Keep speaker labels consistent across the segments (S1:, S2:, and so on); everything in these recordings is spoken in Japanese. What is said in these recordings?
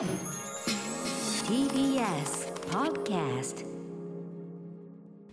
S1: TBS Podcast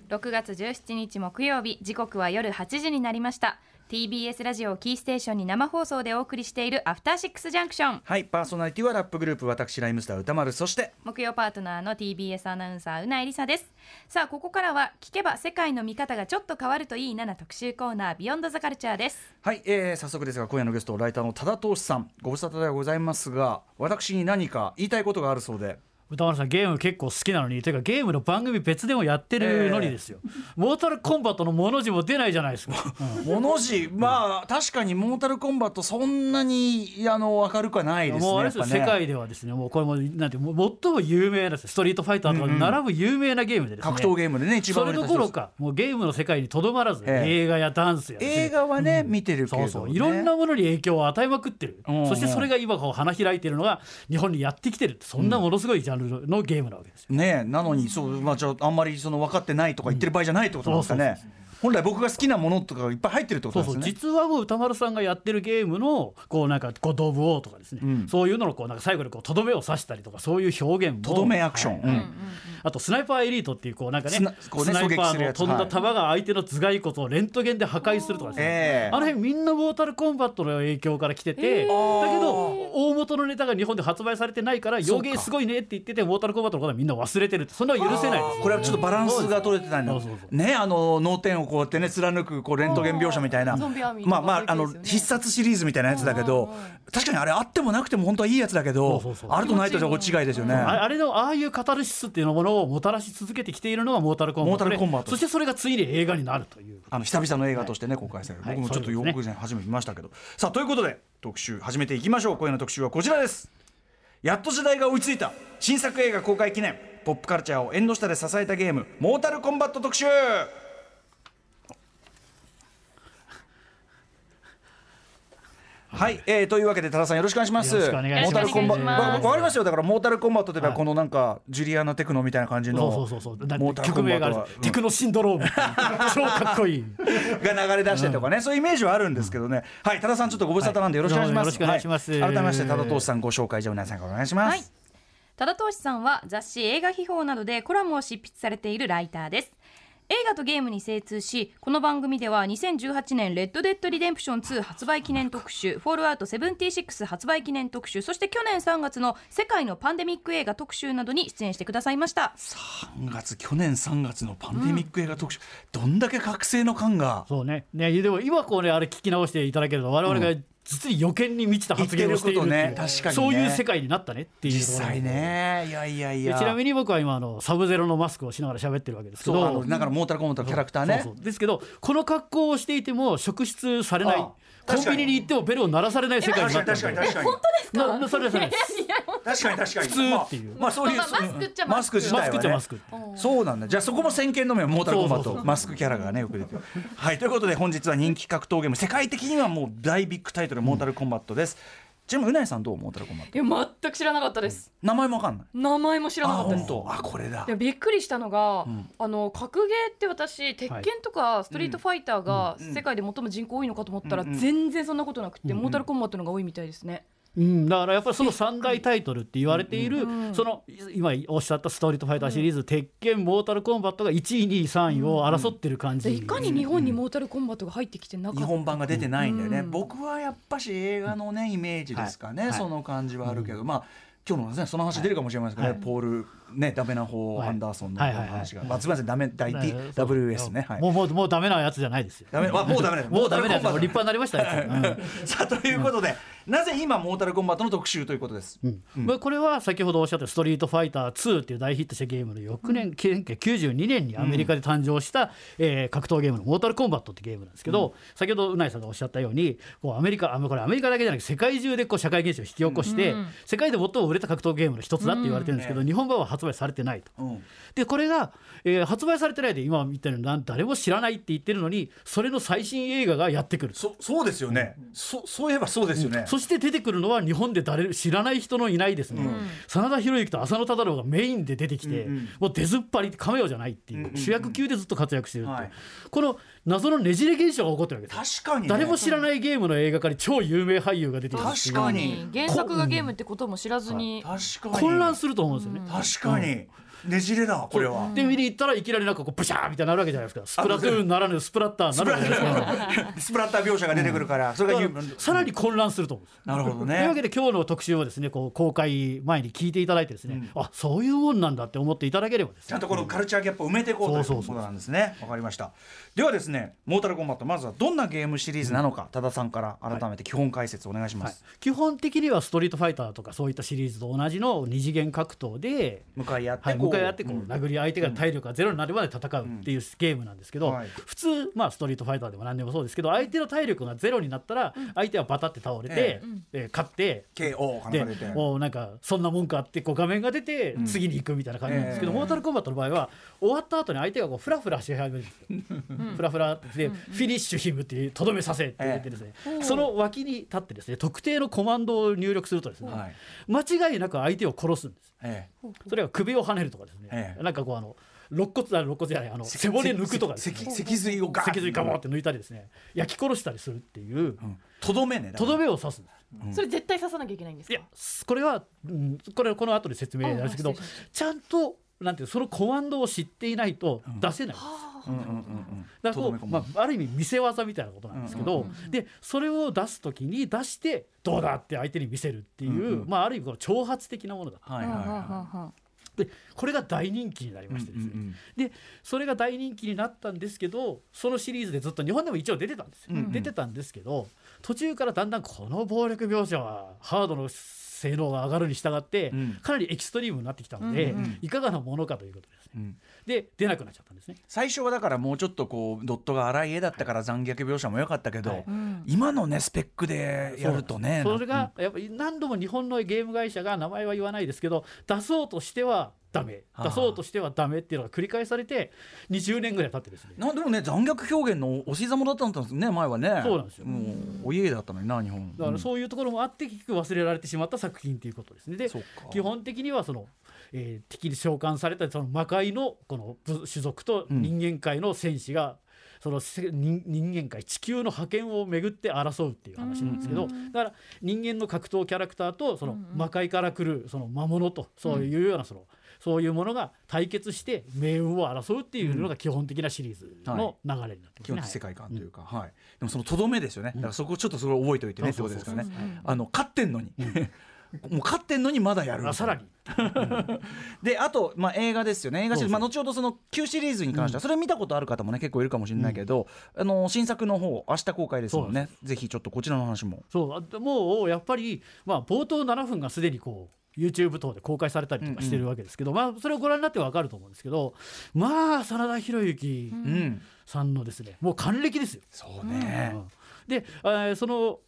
S2: 6月17日木曜日時刻は夜8時になりました。TBS ラジオをキーステーションに生放送でお送りしているアフターシックスジャンクション
S3: はいパーソナリティはラップグループ私ライムスター歌丸そして
S2: 木曜パートナーの TBS アナウンサーうなえりさです。さあここからは聞けば世界の見方がちょっと変わるといいなな特集コーナービヨンドザカルチャーです。
S3: はい、えー、早速ですが今夜のゲストライターの多田投資さんご無沙汰ではございますが私に何か言いたいことがあるそうで
S4: 歌丸さんゲーム結構好きなのにていうかゲームの番組別でもやってるのにですよ、モータルコンバットのモの字も出ないじゃないですか、
S3: モの字まあ確かにモータルコンバットそんなにあの明るくはないですね
S4: もうあれですよ、
S3: ね。
S4: 世界ではですねもうこれもなんてもう最も有名なストリートファイターとかに並ぶ有名なゲームでですね、
S3: 格闘ゲームでね一番
S4: それどころかもうゲームの世界にとどまらず、
S3: ええ。
S4: 映画やダンスや
S3: 映画はね、見てるけど、ね、
S4: そうそう。いろんなものに影響を与えまくってる、
S3: うん。うん
S4: そしてそれが今こう花開いてるのが日本にやってきてるそんなものすごいジャンルのゲームなわけですよ。
S3: ねなのにそうまあじゃああんまりその分かってないとか言ってる場合じゃないってことなんですかね、本来僕が好きなものとかがいっぱい入ってるってことですね。
S4: そう実はもう歌丸さんがやってるゲームのこうなんかこうドブオーとかですね、
S3: うん。
S4: そういうののこうなんか最後にこうとどめを刺したりとかそういう表現も
S3: とどめアクション、
S4: はい。
S3: うん。
S4: あとスナイパーエリートっていうこうなんかね
S3: ね
S4: スナイパーの飛んだ弾が相手の頭蓋骨をレントゲンで破壊するとかですね、
S3: ええ。
S4: あの辺みんなモータルコンバットの影響から来てて、だけど大元のネタが日本で発売されてないから洋芸すごいねって言っててモータルコンバットのことはみんな忘れてるってそんなの許せないです。
S3: これはちょっとバランスが取れてないの。
S4: そうそうそう。
S3: ねあの脳天をこうやってね貫くこうレントゲン描写みたいな。まあまああの必殺シリーズみたいなやつだけど確かにあれあってもなくても本当はいいやつだけどあるとないとじゃ大違いですよね。
S4: ああれのああいうカタルシスっていうものをもたらし続けてきているのがモータルコンバット。で
S3: モータルコンバット。
S4: そしてそれがついに映画になるという。
S3: あの久々の映画としてね公開される。
S4: はい
S3: 僕もちょっと予告前初めて見ましたけど。さあということで特集始めていきましょう。今夜の特集はこちらです。やっと時代が追いついた新作映画公開記念。ポップカルチャーを縁の下で支えたゲームモータルコンバット特集はい、えー、というわけで多田さんよろしくお願いします。モータルコンバわわかりますよ。だからモータルコンバットといえば
S4: はい。
S3: このなんかジュリアナテクノみたいな感じの
S4: そうそうそうそう。だ
S3: モータルコ
S4: 曲名がある
S3: ンバットは
S4: テクノシンドローム 超かっこいい。
S3: が流れ出してとかね、そういうイメージはあるんですけどね、はい、多田さん、ちょっとご無沙汰なんで、よろしくお願いします。
S4: はい。よろしくお願いします。
S3: はい。改めまして、多田投資さん、ご紹介、じゃあ、皆さんお願いします。
S2: はい。多田投資さんは雑誌映画秘宝などでコラムを執筆されているライターです映画とゲームに精通しこの番組では2018年レッドデッドリデンプション2発売記念特集フォールアウト76発売記念特集そして去年3月の世界のパンデミック映画特集などに出演してくださいました。
S3: 3月、去年3月のパンデミック映画特集、どんだけ覚醒の感が。
S4: そうね。ねでも今こうねあれ聞き直していただけると我々が実に予見に満ちた発言をしているっていう
S3: ね。確かにね。
S4: そういう世界になったねっていうところ。
S3: 実際ね、いやいやいや。
S4: でちなみに僕は今あのサブゼロのマスクをしながら喋ってるわけですけ
S3: そう、あの、
S4: ど
S3: だから、モータルコンバットのキャラクターね。
S4: そうそう。ですけどこの格好をしていても職質されない。
S3: あ
S4: コンビニに行ってもベルを鳴らされない世界になったんで
S3: 確かに、確かに。
S4: ななそれはそれです
S3: 確かに、確かに。
S4: 普通っていう。
S3: まあ、まあ、そういう。
S2: まあマスクっちゃ
S3: マスク。自体はね。
S4: マスクっちゃマスク
S3: そうなんだ。じゃあそこも先見の目モータルコンバットマスクキャラがねよく出てる。はい。ということで本日は人気格闘ゲーム。世界的にはもう大ビッグタイトルモータルコンバットです、ちなみにうなえさんどうモータルコンバット？
S5: いや全く知らなかったです、
S3: 名前もわかんない。
S5: 名前も知らな
S3: あ
S5: かったです。
S3: 本当？あこれだ。
S5: でびっくりしたのが、
S3: ん。
S5: あの格ゲーって私鉄拳とかストリートファイターが
S3: うん。
S5: 世界で最も人口多いのかと思ったら、
S3: うんうん。
S5: 全然そんなことなくて、
S3: うんうん
S5: モータルコンバットの方が多いみたいですね、
S4: うん、だからやっぱりその三大タイトルって言われている、
S5: うん
S4: その今おっしゃったストリートファイターシリーズ、鉄拳モータルコンバットが1位2位3位を争ってる感じ、
S5: でいかに日本にモータルコンバットが入ってきてなかった
S3: 日本版が出てないんだよね、
S5: うん。
S3: 僕はやっぱし映画のねイメージですかね、
S4: はい。
S3: その感じはあるけど、まあ今日のねその話出るかもしれませんけどね、
S4: はい。
S3: ポールねダメな方、
S4: はい。
S3: アンダーソンの
S4: はいはいはい。
S3: 話が、まあすみませんダメ大
S4: はい
S3: TWS ね。はい。
S4: もうもうもうダメなやつじゃないですよ。
S3: ダメあもうダメだ
S4: もうダメなやつ立派になりましたやつ、
S3: さあということで、なぜ今モータルコンバットの特集ということです？
S4: うん。まあこれは先ほどおっしゃった「ストリートファイター2」っていう大ヒットしたゲームの翌年、1992年にアメリカで誕生した、えー格闘ゲームの「モータルコンバット」ってゲームなんですけど、先ほどうないさんがおっしゃったようにこうアメリカあこれアメリカだけじゃなくて世界中でこう社会現象を引き起こして、世界で最も売れた格闘ゲームの一つだって言われてるんですけど、日本版は発売されてないと。
S3: うん。
S4: でこれが、えー発売されてないで今見たようになん誰も知らないって言ってるのにそれの最新映画がやってくる。
S3: そそうですよね、そそういえばそうですよね、
S4: そして出てくるのは日本で誰知らない人のいないですね、真田広之と浅野忠信がメインで出てきて、
S3: うんうん。
S4: もう出ずっぱりカメオじゃないっていう,、
S3: うんうんうん。
S4: 主役級でずっと活躍してるっていう、
S3: はい。
S4: この謎のねじれ現象が起こってるわけです。
S3: 確かに、ね、
S4: 誰も知らないゲームの映画化に超有名俳優が出てくるっていう。
S3: 確かに。
S5: 原作がゲームってことも知らずに。に
S3: 確かに。
S4: 混乱すると思うんですよね。
S3: 確かにかに、ねじれだこれは。
S4: で見に行ったらいきなりなんかこうブシャーみたいになるわけじゃないですか。スプラトゥーンならぬスプラッターになるわ
S3: ラ
S4: けじゃないですか。
S3: スプラッター描写が出てくるからそれが
S4: さらに混乱すると思うんです。
S3: なるほど
S4: というわけ
S3: ね
S4: で今日の特集をですねこう公開前に聞いていただいてですね、あそういうもんなんだって思っていただければですね。
S3: ちゃんとこのカルチャーギャップを埋めていこうということなんですね。わかりました。ではですねモータルコンバットまずはどんなゲームシリーズなのか多田さんから改めて基本解説お願いしま
S4: はい。
S3: す、
S4: 基本的にはストリートファイターとかそういったシリーズと同じの二次元格闘で
S3: 向かい合って
S4: はい、向かい合ってこう殴り相手が体力がゼロになるまで戦うっていうゲームなんですけど、普通、まあ、ストリートファイターでも何でもそうですけど相手の体力がゼロになったら相手はバタって倒れて、えー勝って。
S3: KO
S4: で
S3: か出て。
S4: もうなんかそんなもんかってこう画面が出て次に行くみたいな感じなんですけど、
S3: ええ。
S4: モータルコンバットの場合は終わった後に相手がこうフラフラし始めるんですよ。フラフラってフィニッシュヒムっていうとどめさせって言ってですね、その脇に立ってですね特定のコマンドを入力するとですね、
S3: はい。
S4: 間違いなく相手を殺すんです。
S3: え
S4: それが首をはねるとかですね、
S3: ええ。
S4: なんかこうあの肋骨あ肋骨じゃないあの背骨抜くとかですね。
S3: 脊脊髄をガ
S4: 脊髄ガボーって抜いたりですね。焼き殺したりするっていう。
S3: うん。とどめね
S4: とどめを刺すんです。
S5: それ絶対刺さなきゃいけないんですか？
S4: いやこれは、うん、これはこの後で説明なんですけどちゃんとなんていうそのコマンドを知っていないと出せないんです、
S3: うんうんうんうん。
S4: だからこう、まあ、ある意味見せ技みたいなことなんですけど、でそれを出す時に出してどうだって相手に見せるっていう、
S3: うんうん。
S4: まあ、ある意味この挑発的なものだ
S3: はいはいは
S4: でこれが大人気になり
S3: い
S4: ましてですね、でそれが大人気になったんですけどそのシリーズでずっと日本でも一応出てたんですよ、
S3: うんうん。
S4: 出てたんですけど途中からだんだんこの暴力描写はハードの性能が上がるに従って、
S3: うん。
S4: かなりエキストリームになってきたので、いかがなものかということですね。
S3: うん。
S4: で出なくなっちゃったんですね。
S3: 最初はだからもうちょっとこうドットが荒い絵だったから残虐描写も良かったけど、
S4: はい。
S3: 今のねスペックでやるとね
S4: それがやっぱり何度も日本のゲーム会社が名前は言わないですけど出そうとしてはダメ。出そうとしてはダメっていうのが繰り返されて20年ぐらい経ってですね。
S3: なんでもね残虐表現の押し様だったんですね前はね。
S4: そうなんですよ。
S3: もうお家だったのにな日本。
S4: だからそういうところもあって結局忘れられてしまった作品ということですね。で基本的にはその、えー敵に召喚されたその魔界のこの部種族と人間界の戦士が、そのせ人人間界地球の覇権をめぐって争うっていう話なんですけど、だから人間の格闘キャラクターとその魔界から来るその魔物とそういうようなその、そういうものが対決して命運を争うっていうのが基本的なシリーズの流れになってますね。
S3: 基本的世界観というか、はい。でもそのとどめですよね。だからそこちょっとそれを覚えておいてねってことですからね。あの勝ってんのにもう勝ってんのにまだやる
S4: さらに。
S3: であと、まあ、映画ですよね。映画シリーズ。まあ、後ほどその旧シリーズに関しては、それ見たことある方もね結構いるかもしれないけど、あの新作の方明日公開ですもんね。ぜひちょっとこちらの話も。
S4: そうあもうやっぱり、まあ、冒頭7分がすでにこう YouTube 等で公開されたりとかしてるわけですけど、まあ、それをご覧になって分かると思うんですけどまあ真田広之
S3: うん。
S4: さんのですねもう還暦ですよ。
S3: そうね、
S4: うん。で、えーその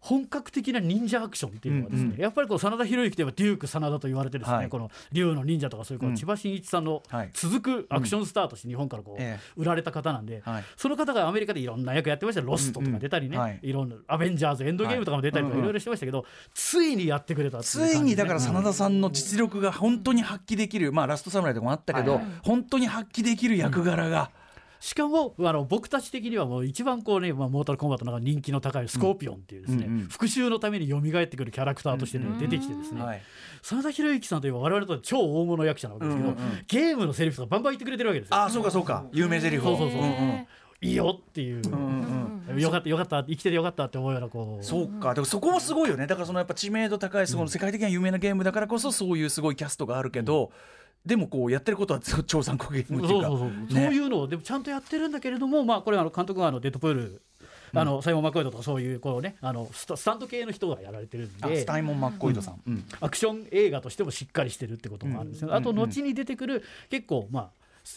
S4: 本格的な忍者アクションっていうのはですね、
S3: うんうん。
S4: やっぱりこう真田広之といえばデューク真田と言われてですね、
S3: はい。
S4: この竜の忍者とかそういうこ
S3: う
S4: うん。千葉真一さんの
S3: はい。
S4: 続くアクションスターとして日本からこう
S3: え
S4: 売られた方なんで、
S3: はい。
S4: その方がアメリカでいろんな役やってましたロストとか出たりね、
S3: うんうん。はい。
S4: いろんなアベンジャーズエンドゲームとかも出たりとか
S3: はい。
S4: いろいろしてましたけど、ついにやってくれたっていう
S3: ついにだから真田さんの実力が本当に発揮できる、まあラストサムライとかもあったけど、
S4: はい。
S3: 本当に発揮できる役柄が、
S4: しかもあの僕たち的にはもう一番こうね、まあ、モータルコンバットの中で人気の高いスコーピオンっていうですね、
S3: うんうんうん。
S4: 復讐のために蘇ってくるキャラクターとしてね、出てきてですね、
S3: はい。
S4: 真田広之さんといえば我々と超大物役者なわけですけど、
S3: うんうん。うん
S4: ゲームのセリフとかバンバン言ってくれてるわけですよ。
S3: ああそうかそうか。有名台詞を。
S4: そうそうそう
S3: う。んうん
S4: いいよっていう、
S3: うんうん
S4: よかったよかった生きててよかったって思うようなこう。
S3: そうか。でもそこもすごいよね。だからそのやっぱ知名度高いその世界的には有名なゲームだからこそそういうすごいキャストがあるけど、でもこうやってることは超残酷ゲームっていうか。
S4: そういうのをでもちゃんとやってるんだけれども、まあ、これあの監督があのデッドプールあのサイモン・マクコイドとかそういうこう、ね、あのスタスタント系の人がやられてるん
S3: あ
S4: で。
S3: スタイモン・マッコイドさん、うん。
S4: アクション映画としてもしっかりしてるってこともあるんですよ、
S3: うん。
S4: あと後に出てくる結構まあ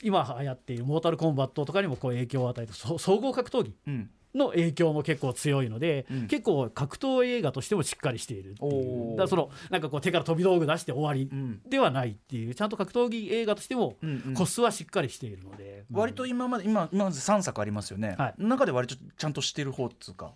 S4: 今流行っているモータルコンバットとかにもこう影響を与えてそ総合格闘技。
S3: うん
S4: の影響も結構強いので、
S3: うん。
S4: 結構格闘映画としてもしっかりしているってい
S3: お
S4: う
S3: ー。
S4: だからそのなんかこう手から飛び道具出して終わり
S3: うん。
S4: ではないっていうちゃんと格闘技映画としても
S3: うんうん。
S4: コスはしっかりしているので、
S3: 割と今まで今今まで3作ありますよね、
S4: はい。
S3: 中で割とちゃんとしてる方っつうか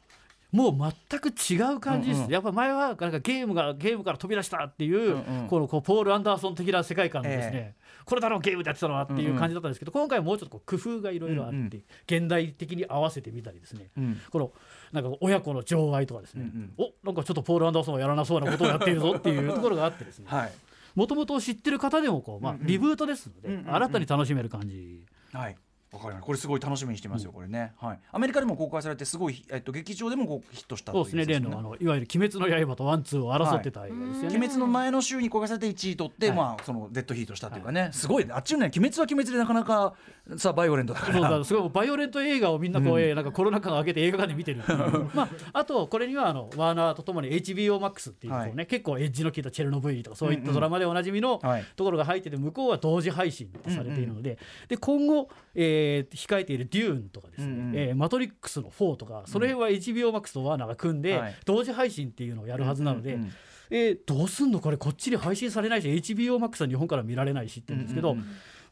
S4: もう全く違う感じです、
S3: うんうん。
S4: やっぱ前はなんかゲームがゲームから飛び出したっていう,、
S3: うんうん。
S4: このこうポール・アンダーソン的な世界観のですね、
S3: え
S4: これだろうゲームでやってたのはっていう感じだったんですけど、今回はもうちょっとこう工夫がいろいろあって、
S3: うんうん
S4: 現代的に合わせてみたりですね、
S3: うん
S4: このなんか親子の情愛とかですね、
S3: うん
S4: おなんかちょっとポール・アンダーソンはやらなそうなことをやっているぞっていうところがあってですね。
S3: はい。
S4: もともと知ってる方でもこう、まあ
S3: うんうん。
S4: リブートですので、
S3: うんうんうん。
S4: 新たに楽しめる感じ。
S3: はいわかりこれすごい楽しみにしてますよ、これね、はい、アメリカでも公開されてすごい、えっと、劇場でもこうヒットした
S4: そうですね例のあのいわゆる「鬼滅の刃」とワンツーを争ってた映画ですよね。
S3: 鬼滅の前の週に公開されて1位取って、
S4: はい。
S3: まあそのデッドヒートしたというかね、すごいね。あっちのね鬼滅は鬼滅でなかなかさバイオレントだか
S4: そうだから
S3: ら
S4: すごいバイオレント映画をみんなこう、えーなんかコロナ禍が明けて映画館で見てる まあ、あとこれにはあのワーナーとともに HBOMAX っていうこう、ね
S3: はい。
S4: 結構エッジの効いたチェルノブイリとかそういったドラマでおなじみの
S3: はい
S4: ところが入ってて向こうは同時配信とされているので,、で今後、えー控えている「デューン」とかですね、
S3: うんうん。
S4: えーマトリックスの4」とかそれは HBOMAX とワーナーが組んで、
S3: はい。
S4: 同時配信っていうのをやるはずなので。
S3: うんうんうん
S4: えーどうすんのこれこっちに配信されないし HBOMAX は日本から見られないしって言うんですけど、
S3: うんうん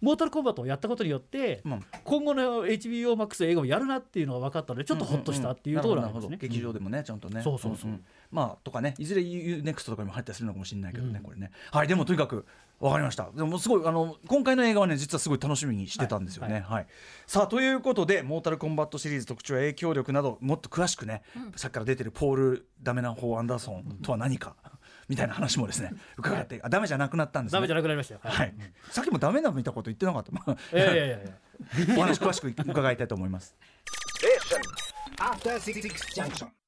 S4: モータルコンバットをやったことによって、
S3: まあ
S4: 今後の HBOMAX 映画をやるなっていうのが分かったのでちょっとホッとしたっていうところがありますね。
S3: 劇場でもねちゃんとね。
S4: そうそうそう。ん
S3: まあとかねいずれ UNEXT とかにも入ったりするのかもしれないけどね、これね。はいでもとにかくわかりました。でもすごいあの今回の映画はね実はすごい楽しみにしてたんですよね。はい、さあということでモータルコンバットシリーズ特徴や影響力などもっと詳しくね、さっきから出てるポール・ダメナホー・アンダーソンとは何か、みたいな話もですね 伺ってあダメじゃなくなったんですね。
S4: ダメじゃなくなりましたよ。
S3: はい、さっきもダメな見たこと言ってなかった、まあ
S4: いやいやいやいや。
S3: お話詳しく伺いたいと思います。
S6: Junction.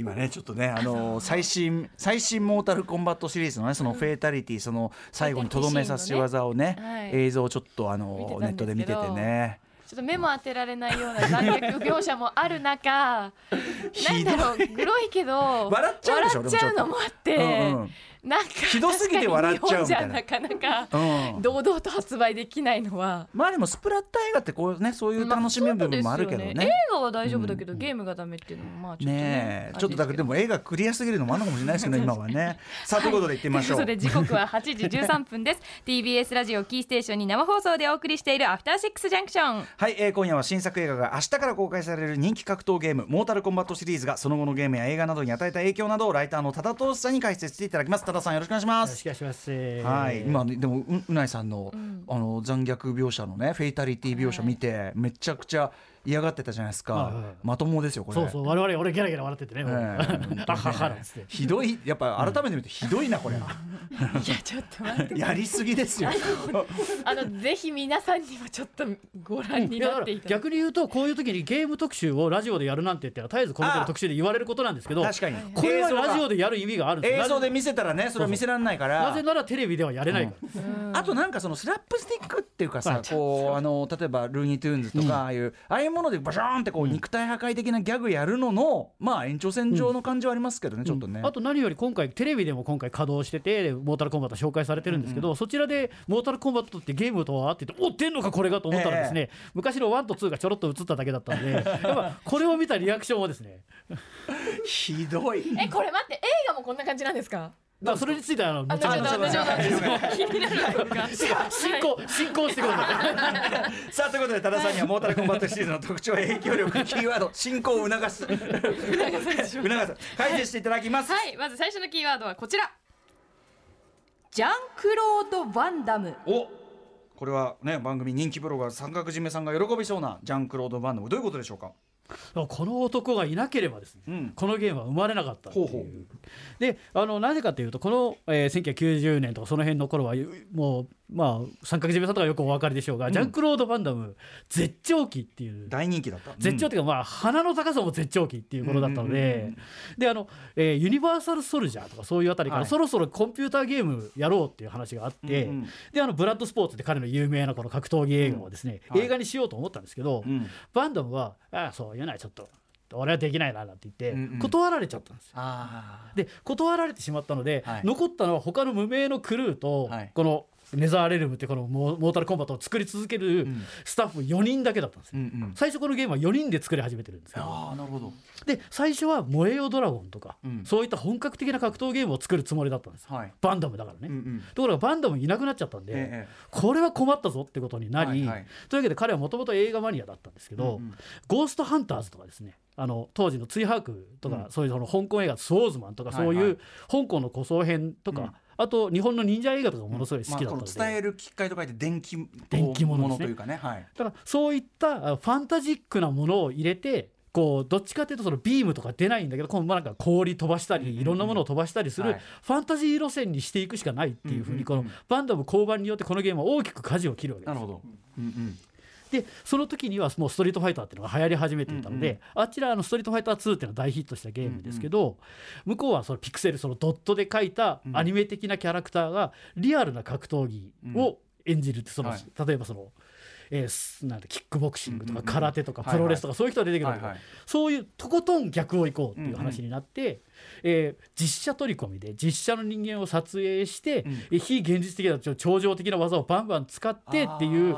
S3: 今ねちょっとねあのー最新最新モータルコンバットシリーズのねそのフェイタリティその最後にとどめさし技をね
S5: はい。
S3: 映像をちょっとあのネットで見ててね。
S5: ちょっと目も当てられないような残虐描写もある中 なんだろうグロいけど
S3: 笑っちゃう
S5: のもあって、なんか
S3: ひどすぎて笑っちゃうみたいな。
S5: なか
S3: う
S5: なか
S3: ん。
S5: 堂々と発売できないのは。
S3: まあでもスプラッター映画ってこうねそういう楽しみ部分もあるけどね。
S5: まあそうですよ映画は大丈夫だけど、ゲームがダメっていうのもまあちょっとね
S3: ねえ。ちょっとだけでも映画クリアすぎるのもあるのかもしれないですけど今はね。さあということで行ってみましょう。
S2: とい。うことで時刻は8時13分です。TBS ラジオキーステーションに生放送でお送りしているアフターシックスジャンクション。
S3: はい、えー今夜は新作映画が明日から公開される人気格闘ゲーム「モータルコンバット」シリーズがその後のゲームや映画などに与えた影響などをライターの多田投資さんに解説していただきます多田さんよろしくお願いします。
S4: よろしくお願いします。
S3: はい、今でもううないさんの,、あの残虐描写のねフェイタリティ描写見て、めちゃくちゃ嫌がってたじゃないですか、
S4: はいはい
S3: まともですよこれ。
S4: そうそう。我々俺ギャラギャラ笑っててね。もう。
S3: ええ。
S4: バッハハなんつって。
S3: ひどい。やっぱ改めて見るとひどいなこれ、
S5: いやちょっと待って。
S3: やりすぎですよ。
S5: あのぜひ皆さんにもちょっとご覧になっていただき
S4: 逆に言うとこういう時にゲーム特集をラジオでやるなんて言ったら絶えずこの子の特集で言われることなんですけど
S3: 確かに。
S4: これはラジオでやる意味があるんですよ。
S3: 映像で見せたらねそれは見せられないから。
S4: なぜならテレビではやれない。から、
S3: あとなんかそのスラップスティックっていうかさ、
S4: はい。
S3: こうあの例えばルーニー・トゥーンズとかああいう、ああいうものでバシャーンってこう肉体破壊的なギャグやるののまあ延長線上の感じはありますけどね、ちょっとね。
S4: あと何より今回テレビでも今回稼働しててモータルコンバット紹介されてるんですけど、そちらでモータルコンバットってゲームとはって言ってお出んのかこれがと思ったらですね、昔の1と2がちょろっと映っただけだったんで やっぱこれを見たリアクションはですね。
S3: ひどい。
S5: えこれ待って映画もこんな感じなんですか？
S4: だからそれについてはあの
S5: あ
S4: 後ほど 進行進行してください。
S3: さあということで多田さんにはモータルコンバットシリーズの特徴や影響力キーワード進行を促す。促す。解説していただきます。
S2: はいまず最初のキーワードはこちら。ジャンクロード・バンダム。
S3: おこれはね番組人気ブロガー三角締めさんが喜びそうなジャンクロード・バンドム。どういうことでしょうか？
S4: この男がいなければですね、
S3: うん。
S4: このゲームは生まれなかったっていう。
S3: ほうほう。
S4: であのなぜかというとこの、えー1990年とかその辺の頃はもうまあ三角締めさんとかよくお分かりでしょうが、ジャンクロード・バンダム絶頂期っていう。
S3: 大人気だった。
S4: 絶頂っていうか、まあ鼻の高さも絶頂期っていうことだったの
S3: うんうん。うん
S4: で、であの、えーユニバーサル・ソルジャーとかそういうあたりから、
S3: はい。
S4: そろそろコンピューターゲームやろうっていう話があって、
S3: うんうん。
S4: であのブラッドスポーツって彼の有名なこの格闘技映画をですね、
S3: うんはい。
S4: 映画にしようと思ったんですけど、
S3: うん。
S4: バンダムはああそういうのはちょっと俺はできないななんて言って、
S3: うんうん。
S4: 断られちゃったんですよ。
S3: あ
S4: で断られてしまったので、
S3: はい。
S4: 残ったのは他の無名のクルーと、
S3: はい。
S4: このネザーレルムってこのモモータルコンバットを作り続けるスタッフ4人だけだったんですよ、
S3: うんうん。
S4: 最初このゲームは4人で作り始めてるんですけど
S3: ああなるほど。
S4: で最初は「燃えよドラゴン」とか、
S3: うん。
S4: そういった本格的な格闘ゲームを作るつもりだったんですよ、
S3: はい。
S4: バンダムだからね、
S3: うんうん。
S4: ところがバンダムいなくなっちゃったんで、
S3: ええ
S4: これは困ったぞってことになり、
S3: はいはい。
S4: というわけで彼はもともと映画マニアだったんですけど、
S3: うんうん。
S4: ゴーストハンターズとかですねあの当時のツイハークとか、
S3: うん。
S4: そういうその香港映画スウォーズマンとかそういう、香港の古装編とか、
S3: うん
S4: あと日本の忍者映画とかものすごい好きだったので、
S3: まあ伝える機会と書いて電気
S4: 電気物ですね。
S3: というかね。はい。
S4: だからそういったあファンタジックなものを入れてこうどっちかというとそのビームとか出ないんだけどこのまあなんか氷飛ばしたりいろんなものを飛ばしたりする
S3: はい。
S4: ファンタジー路線にしていくしかないっていうふうにこのバンダム降板によってこのゲームは大きく舵を切るわけです
S3: なるほどうんうん
S4: でその時にはもうストリートファイターっていうのが流行り始めていたので、あちらあのストリートファイター2っていうのは大ヒットしたゲームですけど、向こうはそのピクセルそのドットで描いたアニメ的なキャラクターがリアルな格闘技を演じるってその、
S3: はい。
S4: 例えばその。えーすなんだキックボクシングとか
S3: うんうんうん。
S4: 空手とかプロレスとかそういう人が出てくるわけ
S3: はいはい。
S4: そういうとことん逆を行こうっていう話になって、えー実写取り込みで実写の人間を撮影して、
S3: うん。
S4: え非現実的な超常的な技をバンバン使ってっていう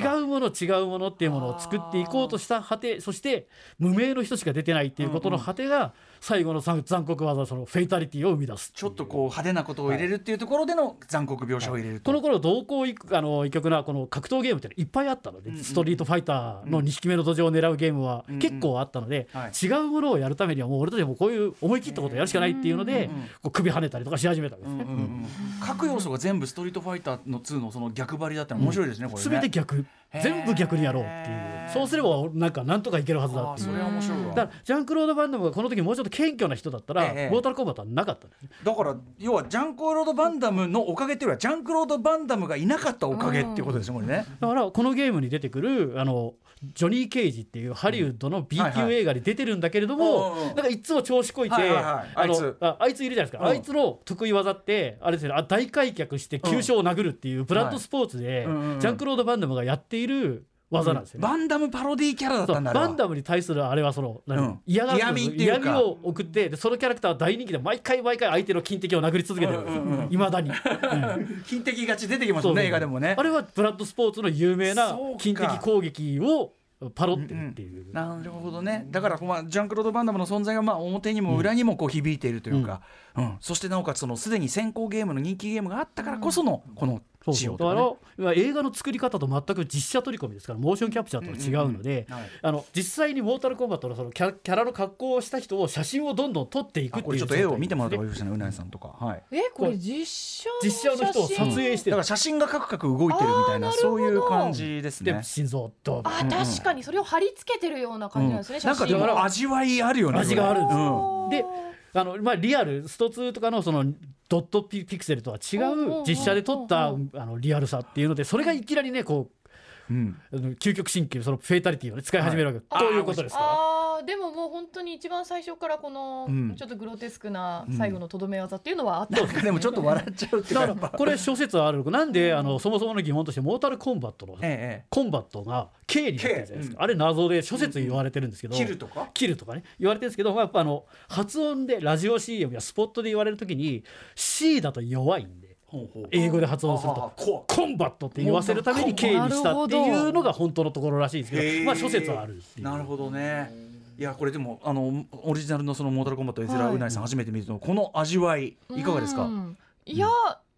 S4: 違うもの違うものっていうものを作っていこうとした果てそして無名の人しか出てないっていうことの果てが最後の残残酷技そのフェイタリティを生み出す。
S3: ちょっとこう派手なことを入れるっていうところでの残酷描写を入れると。
S4: この頃同行いあの異曲なこの格闘ゲームってのいっぱいあったので、
S3: うんうん
S4: ストリートファイターの2匹目の土壌を狙うゲームは
S3: うんうん
S4: 結構あったので、
S3: はい
S4: 違うものをやるためにはもう俺たちはもうこういう思い切ったことをやるしかないっていうので、
S3: うんうん
S4: こう首跳ねたりとかし始めたわけですね。
S3: うんうんうん。各要素が全部ストリートファイターの2のその逆張りだったら面白いですねこれね。
S4: 全て逆全部逆にやろうっていう。そうすればなんかなんとかいけるはずだっていう。
S3: それは面白いわ。
S4: だからジャンクロード・バンダムがこの時もうちょっと謙虚な人だったら、
S3: え
S4: ータルコンバットはなかった
S3: だから要はジャンクロード・バンダムのおかげっていうよりはジャンクロード・バンダムがいなかったおかげっていうことですねこれね。
S4: だからこのゲームに出てくるあのジョニー・ケイジっていうハリウッドの B 級映画に出てるんだけれども、なんかいつも調子こいて、あの
S3: あいつ。
S4: いついるじゃないですか、
S3: うん。
S4: あいつの得意技ってあれですよねあ大開脚して急所を殴るっていうブラッドスポーツで、ジャンクロード・バンダムがやっている技なんですよね。
S3: バンダムパロディキャラだったんだ
S4: バンダムに対するあれはその、何？
S3: うん。
S4: 嫌がる
S3: 嫌味っていうか。
S4: 嫌味を送ってでそのキャラクターは大人気で毎回毎回相手の金敵を殴り続けてる。いま、未だに、うん。
S3: 金敵勝ち出てきますね映画でもね。
S4: あれはブラッドスポーツの有名な金敵攻撃をパロってるっていう、
S3: なるほどね。だからまあジャンクロード・バンダムの存在がまあ表にも裏にもこう響いているというか、うん。そしてなおかつそのすでに先行ゲームの人気ゲームがあったからこそのこの
S4: そう
S3: 仕様
S4: そう。だか
S3: とからね。
S4: 映画の作り方と全く実写取り込みですからモーションキャプチャーとは違うので、
S3: はい。
S4: あの実際にモータルコンバットのそのキャラキャラの格好をした人を写真をどんどん撮っていくっていう
S3: あこれちょっと絵を見てもらった方がいい
S4: 状
S3: ですねうなえさんとか。はい。
S5: えこれ実写
S4: 実写の人を撮影して。る
S3: だから写真がカクカク動いてるみたいなそういう感じですね。
S4: で心臓ドン
S5: あ確かにそれを貼り付けてるような感じなんですね、
S3: なんかでも味わいあるよね
S4: 味があるんです
S3: うん。
S4: よであの、まあ、リアルスト2とかのそのドットピピクセルとは違
S5: う
S4: 実写で撮ったあのリアルさっていうのでそれがいきなりねこ
S3: うん。
S4: うあの究極神経そのフェイタリティを、ね、使い始めるわけ、
S3: はい
S4: こういうことですか？ら。
S5: でももう本当に一番最初からこの
S3: うん。
S5: ちょっとグロテスクな最後のとどめ技っていうのはあった、
S3: なんかでもちょっと笑っちゃうっていうか。
S4: だからこれ諸説あるなんであのそもそもの疑問としてモータルコンバットの
S3: ええ
S4: コンバットが K になってるじゃないですか、
S3: うん。
S4: あれ謎で諸説言われてるんですけど、
S3: キルとか
S4: キルとかね言われてるんですけど、まあ、やっぱあの発音でラジオ CM やスポットで言われるときに C だと弱いんで英語で発音するとコンバットって言わせるために K にしたっていうのが本当のところらしいんですけど、まあ諸説はある
S3: なるほどねいやこれでもあのオリジナルのそのモータルコンバットエズラ
S5: はい。う
S3: なぎさん初めて見るとこの味わいいかがですか？
S5: うんいや、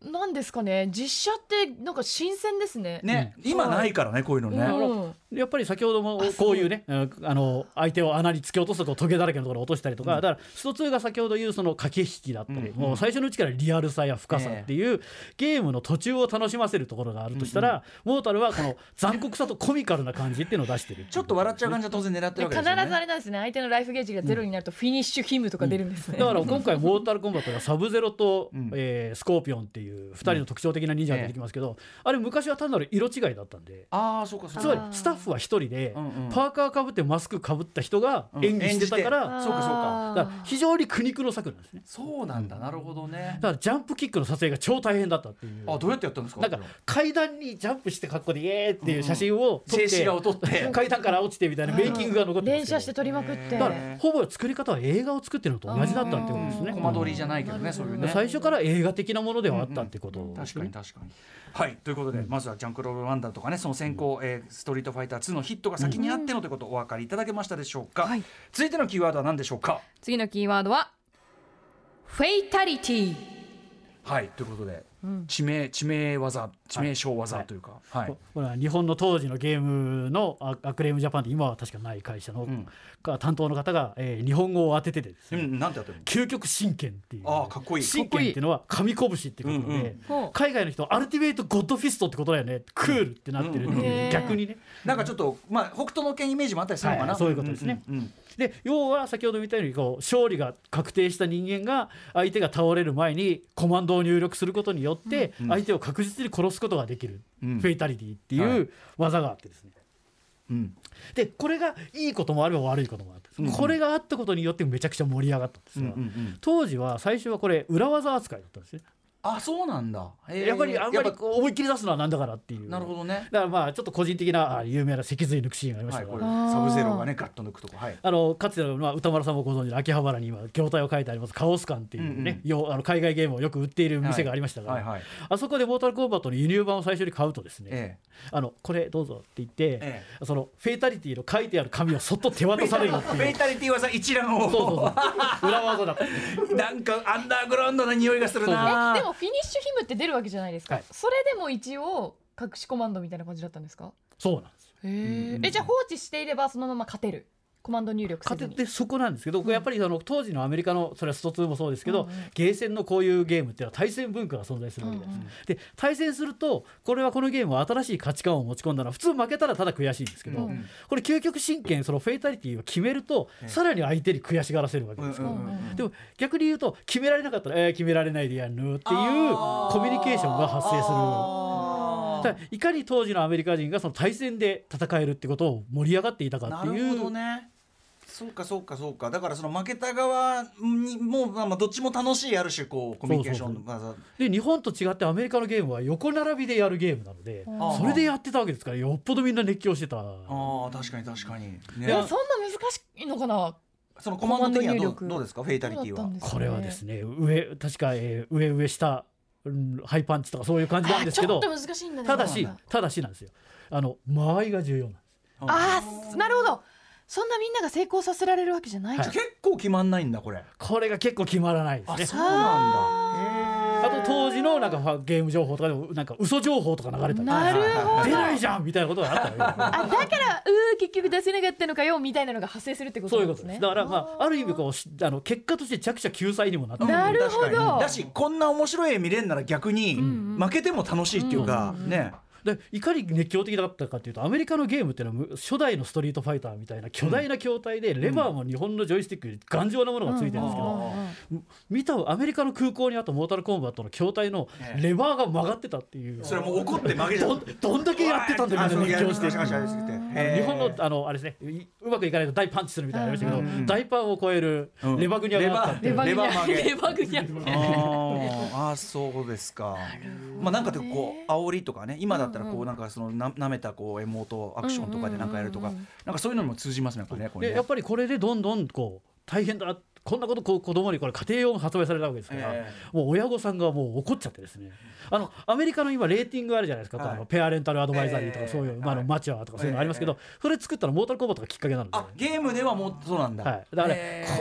S5: なんですかね。実写ってなんか新鮮ですね。
S3: ね。今ないからねこういうのね。
S5: うん
S4: やっぱり先ほどもこういうねうんあの相手を穴に突き落とすとトゲだらけのところを落としたりとか、だからスト2が先ほど言うその駆け引きだったり、もう最初のうちからリアルさや深さっていう、ゲームの途中を楽しませるところがあるとしたら、モータルはこの残酷さとコミカルな感じっていうのを出してる。
S3: ちょっと笑っちゃう感じは当然狙ってるわけ
S5: で必ずあ
S3: ですよね
S5: れなんですね。相手のライフゲージがゼロになるとフィニッシュヒムとか出るんですね、
S4: だから今回モータルコンバットがサブゼロと、
S3: うん。
S4: えースコーピオンっていう2人の特徴的な忍者が出てきますけど、あれ昔は単なる色違いだったんで。
S3: ああそうかそうか。
S4: つまりスタッフは一人で、
S3: うんうん。
S4: パーカーかぶってマスクかぶった人が演技してたから、
S3: そうかそうか。
S4: だから非常に苦肉の策なんですね。
S3: そうなんだ。なるほどね。
S4: だからジャンプキックの撮影が超大変だったっていう。
S3: あどうやってやったんですか？
S4: なんか階段にジャンプして格好でイエーっていう写真を撮って、
S3: 静止画を撮って。
S4: 階段から落ちてみたいなメイキングが残って
S5: 連写して撮りまくって。
S4: だからほぼ作り方は映画を作ってるのと同じだったってことですね。
S3: コマ撮りじゃないけどねそういうね
S4: 最初から映画的なものではあったってことですね
S3: 確かに確かに。はいということで、まずはジャンクロール・ワンダーとかね。その先行、えーストリートファイター2のヒットが先にあってのということをお分かりいただけましたでしょうか、
S2: はい。
S3: 続いてのキーワードは何でしょうか？
S2: 次のキーワードはフェイタリティ。
S3: はいということで、致命致命技致命傷技というか。はい、
S4: ここれは日本の当時のゲームのアアクレームジャパンって今は確かない会社の、担当の方が、えー日本語を当てててです
S3: う
S4: ね、
S3: んなんてやってるの？
S4: 究極真剣っていう。
S3: あーかっこいい。
S4: 真剣っていうのは神拳っていうことで、
S3: うんうん。
S4: 海外の人 ultimate god fist ってことだよね。クールってなってるっていう、
S5: うん。
S4: 逆にね。
S3: なんかちょっとまあ北斗の拳イメージもあったりするのかな、
S4: はいそういうことですね。
S3: うんうん
S4: で要は先ほど見たようにこう勝利が確定した人間が相手が倒れる前にコマンドを入力することによって
S3: うん。
S4: 相手を確実に殺すことができる、
S3: うん。
S4: フェイタリティって
S3: はい。
S4: いう技があってですね。
S3: うん。
S4: でこれがいいこともあれば悪いこともあって、
S3: うんうん。
S4: これがあったことによってめちゃくちゃ盛り上がったんですが、
S3: うんうんうん。
S4: 当時は最初はこれ裏技扱いだったんですね、
S3: あそうなんだ、へー
S4: やっぱりあんま
S3: やっぱ
S4: り思いっきり出すのはなんだからっていう。
S3: なるほどね。
S4: だからまあちょっと個人的なあ有名な脊髄抜くシーンがありまし
S3: はいこ
S4: たが、
S3: れサブゼロがねガッと抜くとこはい。
S4: あのかつての、まあ、歌丸さんもご存知の秋葉原に今業態を書いてありますカオス館っていうね、よあの海外ゲームをよく売っている店がありましたが、
S3: はいはい。
S4: あそこでモータルコンバットの輸入版を最初に買うとですね、
S3: え
S4: あのこれどうぞって言って、
S3: え
S4: そのフェイタリティの書いてある紙をそっと手渡されるって
S3: フ
S4: いう。
S3: ェイタリティ技一覧を。
S4: そうそうそう。裏技だった
S3: なんかアンダーグラウンドな匂いがするな。
S5: えでもフィニッシュヒムって出るわけじゃないですか、
S4: はい。
S5: それでも一応隠しコマンドみたいな感じだったんですか？
S4: そうなんですよ。
S5: へえじゃあ放置していればそのまま勝てるコマンド入力に。
S4: そこなんですけど、これやっぱりあの当時のアメリカのそれはスト2もそうですけど、
S5: うんうん。
S4: ゲーセンのこういうゲームっていうのは対戦文化が存在するわけです、
S5: うんうん。
S4: で対戦するとこれはこのゲームは新しい価値観を持ち込んだら普通負けたらただ悔しいんですけど、
S5: うん
S4: これ究極真剣そのフェイタリティを決めると、さらに相手に悔しがらせるわけですから、
S3: うんうんうん。
S4: でも逆に言うと決められなかったら、えー決められないでやるのっていうコミュニケーションが発生する。
S3: あ
S4: だいかに当時のアメリカ人がその対戦で戦えるってことを盛り上がっていたか
S3: な
S4: っていう
S3: るほどねそうかそうかそうか。だからその負けた側にもまあまあどっちも楽しいある種こうコミュニケーション
S4: そで日本と違ってアメリカのゲームは横並びでやるゲームなので
S3: ー。
S4: それでやってたわけですからよっぽどみんな熱狂してた。
S3: ああ確かに確かに、ね。
S5: えそんな難しいのかな？
S3: そのコマンド的にはどどうですか？フェイタリティは。
S5: どうだったんですか
S4: これはですね上確か、えー上上下、うんハイパンチとかそういう感じなんですけど
S5: あちょっと難しいんだね。
S4: ただし
S5: なんか
S4: ただしなんですよ。あの間合いが重要なんです。
S5: あーなるほどそんなみんなが成功させられるわけじゃない、
S4: はい。
S3: 結構決まんないんだこれ。
S4: これが結構決まらない。ですね
S3: あそうなんだ。
S4: あと当時のなんかゲーム情報とかでもなんか嘘情報とか流れたり
S5: なるほど。
S4: 出ないじゃんみたいなことがあった
S5: あだからうー結局出せなかったのかよみたいなのが発生するってこと
S4: そうい
S5: なですね。
S4: うんことです。だからまあある意味こうしあの結果として着者救済にもなってる
S5: なるほど。
S3: 確かに。だしこんな面白い絵見れんなら逆に負けても楽しいっていうか、ね
S4: でいかに熱狂的だったかというとアメリカのゲームっていうのはむ初代のストリートファイターみたいな巨大な筐体で、レバーも日本のジョイスティックより頑丈なものがついてるんですけど、見たアメリカの空港にあったモータルコンバットの筐体の
S3: ええ。
S4: レバーが曲がってたっていう、
S3: それはもう怒って負けちゃ
S4: ど
S3: うん
S4: どんだけやってたんだみんな熱狂して。日本のあのあれですねいうまくいかないと大パンチするみたいなのありましたけど、大パンを超える
S3: うん
S4: レバグニャがあった
S3: レバレバー曲げ
S5: レバグニャ。
S3: あーあーそうですか。まあなんかでこう煽りとかね今だったらこうなんかそのな舐めたこうエモートアクションとかでなんかやるとかなんかそういうのにも通じますねやっぱねこれね。
S4: でやっぱりこれでどんどんこう大変だこんなことこう子供にこれ家庭用が発売されたわけですから、
S3: え
S4: もう親御さんがもう怒っちゃってですね。あのアメリカの今レーティングあるじゃないですか、
S3: はい。
S4: ペアレンタルアドバイザリーとか
S3: ええ
S4: そういう、まあ、あの
S3: はい
S4: マチュアとかそういうのありますけど、それ作ったのモータルコンバットがきっかけなので。
S3: あゲームではもうそうなんだ。
S4: はい、だから、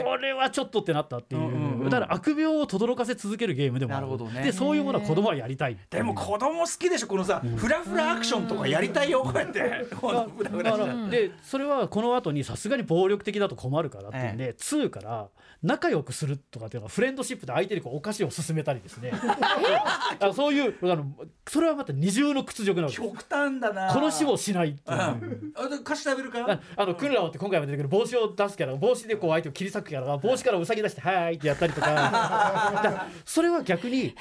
S4: これはちょっとってなったっていう,、
S3: うんうんうん。
S4: だから悪病を轟かせ続けるゲームでもある。
S3: なるほどね。
S4: でそういうものは子供はやりたい
S3: でも子供好きでしょこのさフラフラアクションとかやりたいよこうやって。
S4: でそれはこの後にさすがに暴力的だと困るからっていうんで、2から仲良くするとかっていうのはフレンドシップで相手にこうお菓子を勧めたりですね。あそういうあのそれはまた二重の屈辱なわけです
S3: 極端だな。
S4: 殺しもしないっていう。
S3: うん。あで菓子食べるか
S4: ああのクルラオって今回も出てくる帽子を出すから帽子でこう相手を切り裂くから帽子からウサギ出して「はーい」ってやったりとか。だからそれは逆に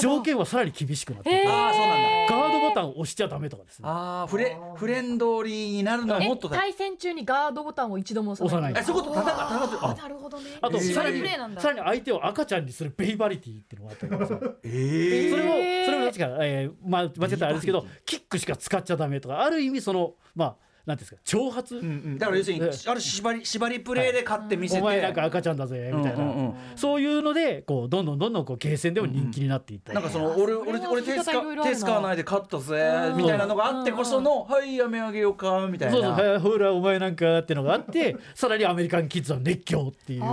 S4: 条件はさらに厳しくなって
S3: ああそうなんだ。
S4: ガードボタンを押しちゃダメとかですね。
S3: ああフレフレンドリーになるのはもっとだ。
S5: 対戦中にガードボタンを一度も押さない。
S4: 押
S3: えそういうこと？戦う戦う。
S5: あ。なるほどね。
S4: あと
S3: えー
S4: さらにさらに相手を赤ちゃんにするベイバリティっていうのがあったりとかさ。
S3: え
S4: それも
S5: えー
S4: それも確か、えーまあ、間違ったらあれですけどキックしか使っちゃダメとかある意味そのまあなんですか挑発、
S3: うんうん。だから要するに
S4: え
S3: ある縛り縛りプレーで勝って見せて。
S4: お前なんか赤ちゃんだぜみたいな、
S3: うん。うんうん
S4: そういうのでこうどんどんどんどんこうゲーセンでも人気になっていったり。
S3: なんかその俺俺俺手使手使わないで勝ったぜみたいなのがあってこそのはいやめあげようかみたい
S4: そうそう
S3: な
S4: はいほらお前なんかっていうのがあって さらにアメリカンキッズは熱狂っていう。
S3: や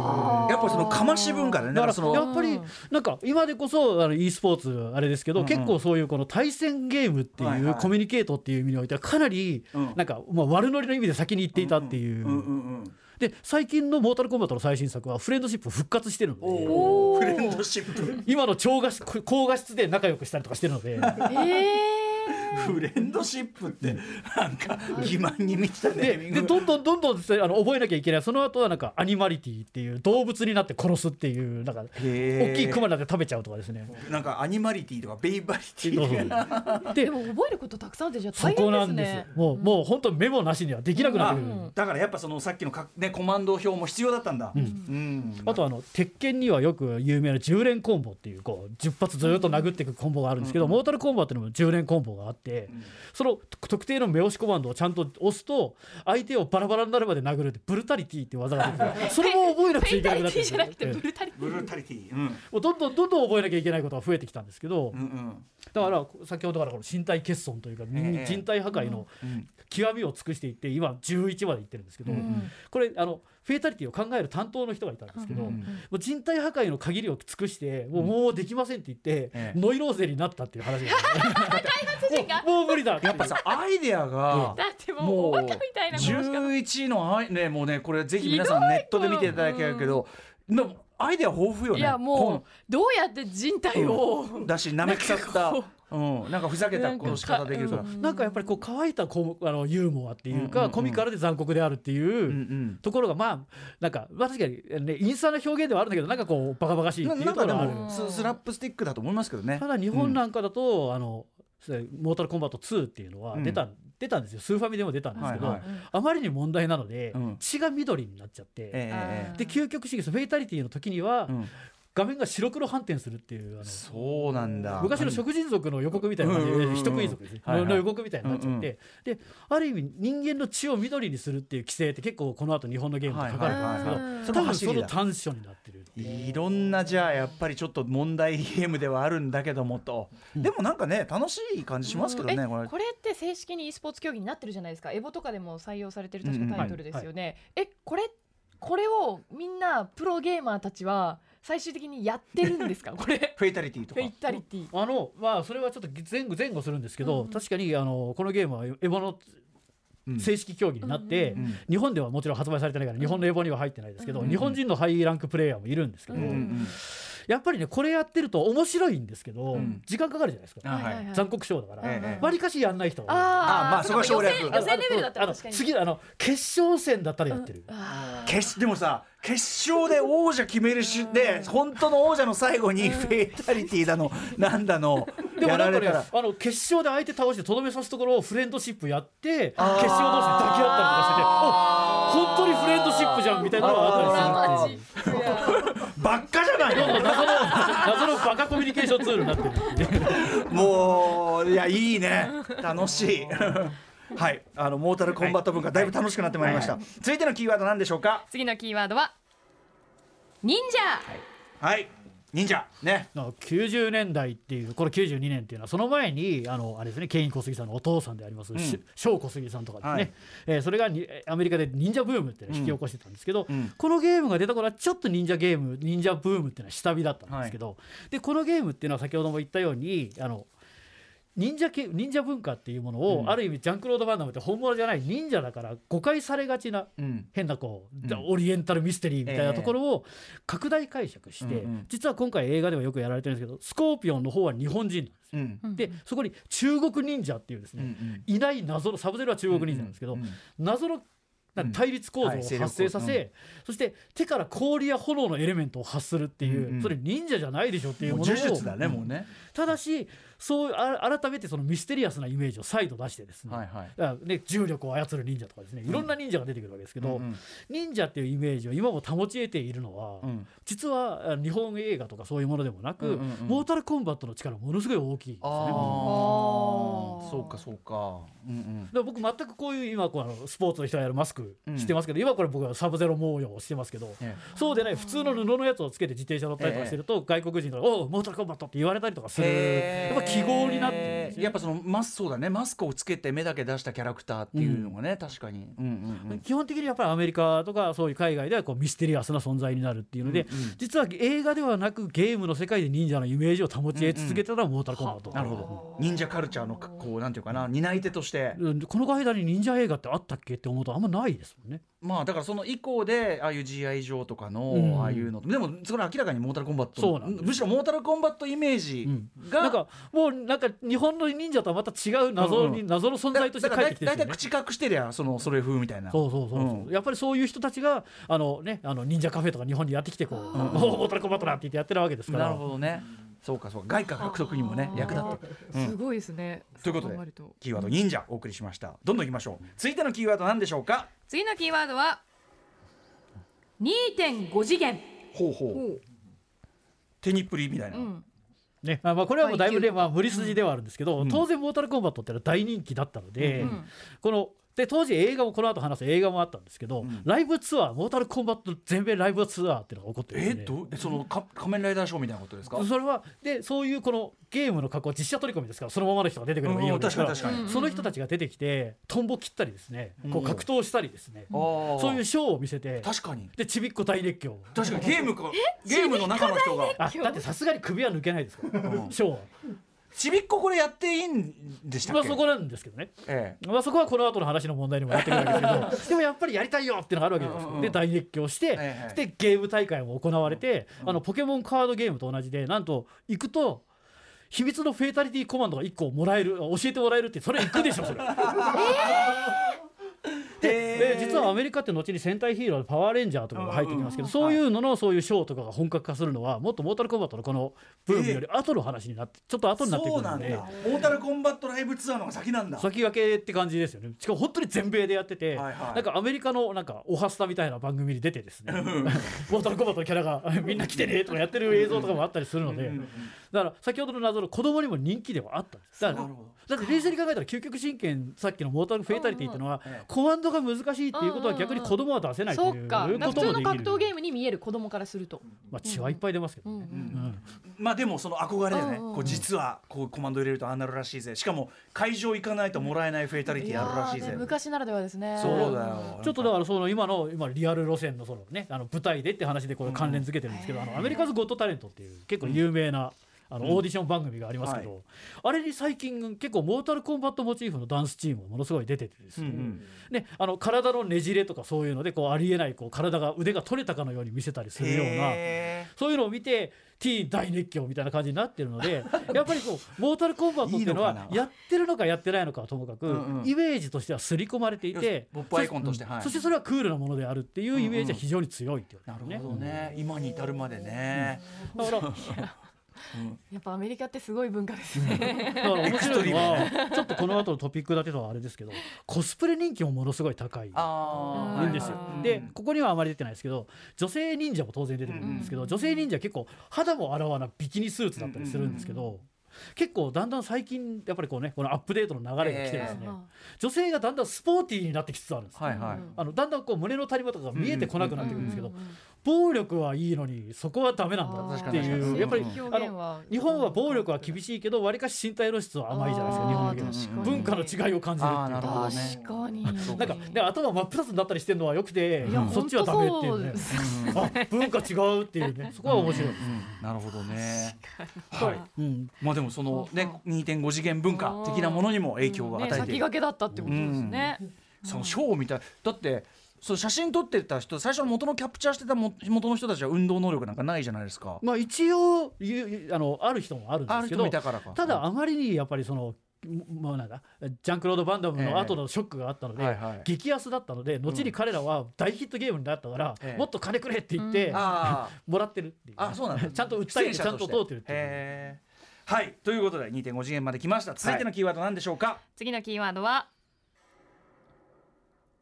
S3: っぱそのかまし文化だね。だか
S4: らら
S3: その
S4: やっぱりなんか今でこそあの e スポーツあれですけど、
S3: うんうん。
S4: 結構そういうこの対戦ゲームって
S3: はいはい。
S4: いうコミュニケートっていう意味においてはかなり
S3: うん。
S4: なんかまあ悪ノリの意味で先に行っていたっていう、
S3: うんうんうん。
S4: で最近の「モータルコンバット」の最新作はフレンドシップ復活してるので。
S3: フレンドシップ。
S4: 今の超画質高画質で仲良くしたりとかしてるので。
S3: フレンドシップってなんか欺瞞に満ちたネ
S4: でどんどんどんどんあの覚えなきゃいけない。その後はなんかアニマリティっていう動物になって殺すっていうなんか大きいクマになって食べちゃうとかですね。
S3: なんかアニマリティとかベイバリテ
S4: そうそう。
S3: ィ
S4: で
S5: でも覚えることたくさんあってじゃあ
S4: そ
S5: 大変です
S4: こなんです
S5: ね
S4: もうもう本当メモなしにはできなくなってくる。
S5: うん。
S3: だからやっぱそのさっきのか、ね、コマンド表も必要だったんだ、うん。
S4: あとあの鉄拳にはよく有名な10連コンボっていうこう10発ずっと殴っていくコンボがあるんですけど、モータルコンバットにも10連コンボがあって、その特定の目押しコマンドをちゃんと押すと相手をバラバラになるまで殴るってブルタリティっていう技が出てきて それも覚えなくちゃいけなくなっ
S5: てブ
S4: え。え
S5: ルタリティ。
S3: ブルータリティ、うん。
S4: もうどんどんどんどん覚えなきゃいけないことが増えてきたんですけど、
S3: うんうん。
S4: だから先ほどからこの身体欠損というか、
S3: ええ。
S4: 人体破壊の
S3: うん
S4: 極みを尽くしていって今11までいってるんですけど、
S3: うん。
S4: これあのフェイタリティを考える担当の人がいたんですけど、
S3: うん
S4: もう人体破壊の限りを尽くしてもう,、もうできませんって言って、
S3: ええ。
S4: ノイローゼになったっていう話が、
S5: 人 が
S4: もうもう無理だ
S3: やっぱさアイデアが
S5: だってもう
S3: もう
S5: おバカみたいな殺し方
S3: 11のアイねもうねこれぜひ皆さんネットで見ていただきたいけど、アイデア豊富よね。
S5: いやもうどうやって人体を
S3: こん。だし舐め腐った。
S5: なんか
S3: う。ん、なんかふざけた殺し方できるから。
S4: なんかやっぱりこう乾いたこうあのユーモアっていうか、
S3: うんうんうん。
S4: コミカルで残酷であるっていう。
S3: うんうん
S4: ところがまあなんか、まあ、確かに、ね、インスタの表現ではあるんだけどなんかこうバカバカしいっていうところがある。
S3: もススラップスティックだと思いますけどね。
S4: た。だ日本なんかだと、あのモータルコンバット2っていうのは出た,、出たんですよ。スーファミでも出たんですけど、
S3: はいはい。
S4: あまりに問題なので、
S3: うん。
S4: 血が緑になっちゃって、
S3: ええ
S4: で究極主義フェイタリティの時には、
S3: うん。
S4: 画面が白黒反転するっていうあの
S3: そうなんだ。
S4: 昔の食人族の予告みたいな感じで、
S3: うんうんうんうん。
S4: 人食い族ですね、
S3: はいはい。
S4: の予告みたいになっちゃって、である意味人間の血を緑にするっていう規制って結構この後日本のゲームで書かれてるんですけど、
S3: はいはいはい
S4: 多分その短所になってる。
S3: いろんなじゃあやっぱりちょっと問題ゲームではあるんだけどもと、でもなんかね楽しい感じしますけどね、
S5: え
S3: これ。
S5: これって正式に e スポーツ競技になってるじゃないですか。エボとかでも採用されてる確
S3: うんうん。
S5: かタイトルですよね、えこれこれをみんなプロゲーマーたちは最終的にやってるんですか？これ。
S3: フェイタリティとか。
S5: フェイタリティ。
S4: あのまあそれはちょっと前後前後するんですけど、
S5: うん。
S4: 確かにあのこのゲームはエボの
S3: うん
S4: 正式競技になって、
S3: うん
S4: 日本ではもちろん発売されてないから日本のエボには入ってないですけど、
S5: うん
S4: 日本人のハイランクプレイヤーもいるんですけど、やっぱりねこれやってると面白いんですけど、
S3: うん。
S4: 時間かかるじゃないですか、
S3: あはい
S4: 残酷賞だから、
S3: ええ
S4: わりかしやんない人が多い。
S5: あー
S3: あまあそこは省略。
S5: 予選予選レベルだったら確かに。
S4: 次あの決勝戦だったらやってる、
S5: あ
S3: 決でもさ決勝で王者決めるしで本当の王者の最後にフェイタリティだのなんだの
S4: でも
S3: や
S4: なんからねあの決勝で相手倒してとどめさすところをフレンドシップやって決勝同士で抱き合ったりとかしててお本当にフレンドシップじゃんみたいなのがあったりするっていう
S3: ばっかじゃないの？
S4: 謎の謎のバカコミュニケーションツールになってる。
S3: もういやいいね。楽しい。はい。あのモータルコンバット文化だいぶ楽しくなってまいりました、続いてのキーワード何でしょうか？
S2: 次のキーワードは忍者。
S3: はい忍者。ね。
S4: なんか90年代っていうこれ92年っていうのはその前にあのあれですねケイン小杉さんのお父さんであります、しショー小杉さんとかですね、
S3: はい。
S4: えーそれがにアメリカで忍者ブームっていうのを引き起こしてたんですけど、
S3: うん。
S4: このゲームが出た頃はちょっと忍者ゲーム忍者ブームっていうのは下火だったんですけど、でこのゲームっていうのは先ほども言ったようにあの忍者系忍者文化っていうものを、
S3: うん。
S4: ある意味ジャンクロード・バンダムって本物じゃない忍者だから誤解されがちな
S3: うん。
S4: 変なこう、
S3: うん。
S4: オリエンタルミステリーみたいなところを拡大解釈して、
S3: うんうん。
S4: 実は今回映画ではよくやられてるんですけどスコーピオンの方は日本人なんです
S3: うん。
S5: うん。
S4: でそこに中国忍者っていうです
S3: う
S4: ね、
S3: ん。
S4: いない謎のサブゼロは中国忍者なんですけど、
S3: うんうん。
S4: 謎のなんか対立構造を発生させ、
S3: うん。
S4: そして手から氷や炎のエレメントを発するっていう、
S3: うんうん。
S4: それ忍者じゃないでしょっていう
S3: もう
S4: ものを
S3: 呪術だねもうね。
S4: ただしそうあ改めてそのミステリアスなイメージを再度出してですね,、
S3: はいはい。
S4: ね重力を操る忍者とかですね。いろんな忍者が出てくるわけですけど、
S3: うんうん。
S4: 忍者っていうイメージを今も保ち得ているのは、
S3: うん。
S4: 実はあ日本映画とかそういうものでもなく、
S3: うんうんうん。
S4: モータルコンバットの力ものすごい大きいですね。
S3: そうかそうか。うんうん。
S4: 僕全くこういう今こうあのスポーツの人がやるマスク
S3: うん
S4: してますけど、今これ僕はサブゼロ模様をしてますけど、
S3: え
S4: そうでない普通の布のやつをつけて自転車乗ったりとかしてると、外国人から「おうモータルコンバット」って言われたりとかする。
S3: へー。
S4: やっぱ記号になって
S3: やっぱそのマスそうだねマスクをつけて目だけ出したキャラクターっていうのがね、確かに、うんうんうん、
S4: 基本的にやっぱりアメリカとかそういう海外ではこうミステリアスな存在になるっていうので、
S3: うんうん
S4: 実は映画ではなくゲームの世界で忍者のイメージを保ち続けたのはモータルコンバット、
S3: なるほど。忍者カルチャーのこうなんていうかな担い手として。
S4: うん。この間に忍者映画ってあったっけって思うとあんまないですもんね。
S3: まあだからその以降でああいう GI 上とかの、
S4: うん。
S3: ああいうのでもそれは明らかにモータルコンバット
S4: そうなん
S3: むしろモータルコンバットイメージが、
S4: なんかもうなんか日本の忍者とはまた違う謎に、
S3: うん
S4: 謎の存在として帰ってきてるね。
S3: だいたい口隠してりゃそのそれ風みたいな。
S4: そうそうそう。そう、
S3: うん。
S4: やっぱりそういう人たちがあのねあの忍者カフェとか日本にやってきてこう、おーモータルコンバットだって言ってやってるわけですから。
S3: なるほどねそうかそうか。外貨獲得にもね役立って。うん。
S5: すごいですね。
S3: ということでキーワード忍者お送りしました。どんどんいきましょう。続いてのキーワード何でしょうか？
S2: 次のキーワードは2.5次元。
S3: ほうほう。手にっぷりみたいな、
S2: うん。
S4: ねまあ、まあこれはもうだいぶね、まあ、無理筋ではあるんですけど、
S3: うん。
S4: 当然モータルコンバットってのは大人気だったので、
S2: うん。
S4: こので当時映画もこの後話す映画もあったんですけど、
S3: ん。
S4: ライブツアーモータルコンバット全米ライブツアーっていうのが起こってるんですね
S3: えどえそのか仮面ライダーショーみたいなことですか？
S4: それはでそういうこのゲームの加工実写取り込みですからそのままの人が出てくればいいわけですから。
S3: うん確かに確
S2: かに。
S4: その人たちが出てきてトンボ切ったりですねこう格闘したりですね、
S3: そ
S4: そういうショーを見せて
S3: 確かに。
S4: でちびっこ大熱狂
S3: 確かにゲームかゲームの中の人が。
S4: あだってさすがに首は抜けないですから、ショーは、
S3: ちびっここれやっていいんでしたっけ、
S4: まあ、そこなんですけどね。
S3: え
S4: まあ、そこはこの後の話の問題にもなってくるわけですけど でもやっぱりやりたいよっていうのがあるわけです
S3: うんうんうん。
S4: で大熱狂して、
S3: ええ。
S4: でゲーム大会も行われて、あのポケモンカードゲームと同じでなんと行くと秘密のフェイタリティコマンドが1個もらえる教えてもらえるってそれ行くでしょそれ。で、え実はアメリカって後に戦隊ヒーローでパワーレンジャーとかが入ってきますけど、そういうののそういうショーとかが本格化するのはもっとモータルコンバットのこのブームより後の話になってちょっと後になってくるので。
S3: モータルコンバットライブツアーの方が先なんだ。
S4: 先駆けって感じですよね。しかも本当に全米でやってて、
S3: はいはい。
S4: なんかアメリカのなんかオハスタみたいな番組に出てですね。モータルコンバットのキャラがみんな来てねとかやってる映像とかもあったりするのでだから先ほどの謎の子供にも人気ではあったんです。だから
S3: なるほ
S4: だって冷静に考えたら究極神剣さっきのモータルフェイタリティっていうのは
S3: うんうん
S4: コマンドが難しいっていうことは逆に子供は出せないということもでき
S5: 普通の格闘ゲ
S4: る
S5: ームに見える子供からすると。
S4: まあ血はいっぱい出ますけどね、
S5: うんうん
S4: うん。
S3: まあでもその憧れでね、こう実はこうコマンド入れるとああなるらしいぜしかも会場行かないともらえないフェイタリティあるらしいぜ。
S5: 昔ならではですね。
S3: そうだよ。
S4: ちょっとだからその今の今リアル路線のそのねあの舞台でって話でこれ関連付けてるんですけど、あのアメリカズ・ゴット・タレントっていう結構有名な、あのオーディション番組がありますけど、
S3: は
S4: あれに最近結構モータルコンバットモチーフのダンスチームもものすごい出ててですね,、
S3: うんうん。
S4: ねあの体のねじれとかそういうのでこうありえないこう体が腕が取れたかのように見せたりするような
S3: へ
S4: そういうのを見て T 大熱狂みたいな感じになってるので やっぱりこうモータルコンバットっていうのはやってるのかやってないのかはともかく、
S3: うんうん。
S4: イメージとしては刷り込まれてい
S3: よ
S4: て
S3: しポップアイコンとしてはい。
S4: そそしてそれはクールなものであるっていうイメージは非常に強いっていう
S3: なる
S4: ね
S3: ほどね、今に至るまでね、
S4: だから
S5: やっぱアメリカってすごい文化ですね。
S4: だから面白いのは。ちょっとこの後のトピックだけとはあれですけどコスプレ人気もものすごい高いんですよ。
S5: はい。
S4: でここにはあまり出てないですけど女性忍者も当然出てくるんですけど、女性忍者は結構肌も洗わなビキニスーツだったりするんですけど、結構だんだん最近やっぱりこうねこのアップデートの流れが来てですね、
S3: え
S4: 女性がだんだんスポーティーになってきつつあるんです。
S3: はいはい、
S4: あのだんだんこう胸の谷間とかが見えてこなくなってくるんですけど、暴力はいいのにそこはダメなんだっていう。やっぱり
S3: うん
S4: あの日本は暴力は厳しいけどわりかし身体露出は甘いじゃないですか日本文化の違いを感じるっていう。
S3: なるほどね。
S5: 確かに
S4: なんか。で頭真っ二つになったりしてるのはよくてそっちはダメっていうね。あ文化違うっていうね。そこは面白い
S3: なるほどね。はい。
S4: うん。
S3: まあでもそのね2.5次元文化的なものにも影響が与えている。
S5: ね先駆けだったってことですね。
S3: そのショーみたいだってそう写真撮ってた人最初の元のキャプチャーしてたも元の人たちは運動能力なんかないじゃないですか。
S4: まあ一応ゆあのある人もあるんで
S3: ある人も
S4: すけど
S3: いたからか。
S4: ただあまりにやっぱりそのまあなんだジャンクロード・バンダム
S3: ええ。
S4: の後のショックがあったので、
S3: はいはい。
S4: 激安だったので後に彼らは大ヒットゲームになったから、
S3: ええ。
S4: もっと金くれって言って、
S3: あ
S4: もらってるっていう。
S3: あ、あそうなんだ。
S4: ちゃんと訴えてちゃんと通ってるっていう。
S3: はい。ということで2.5次元まで来ました。続いてのキーワードなんでしょうか？
S2: 次のキーワードは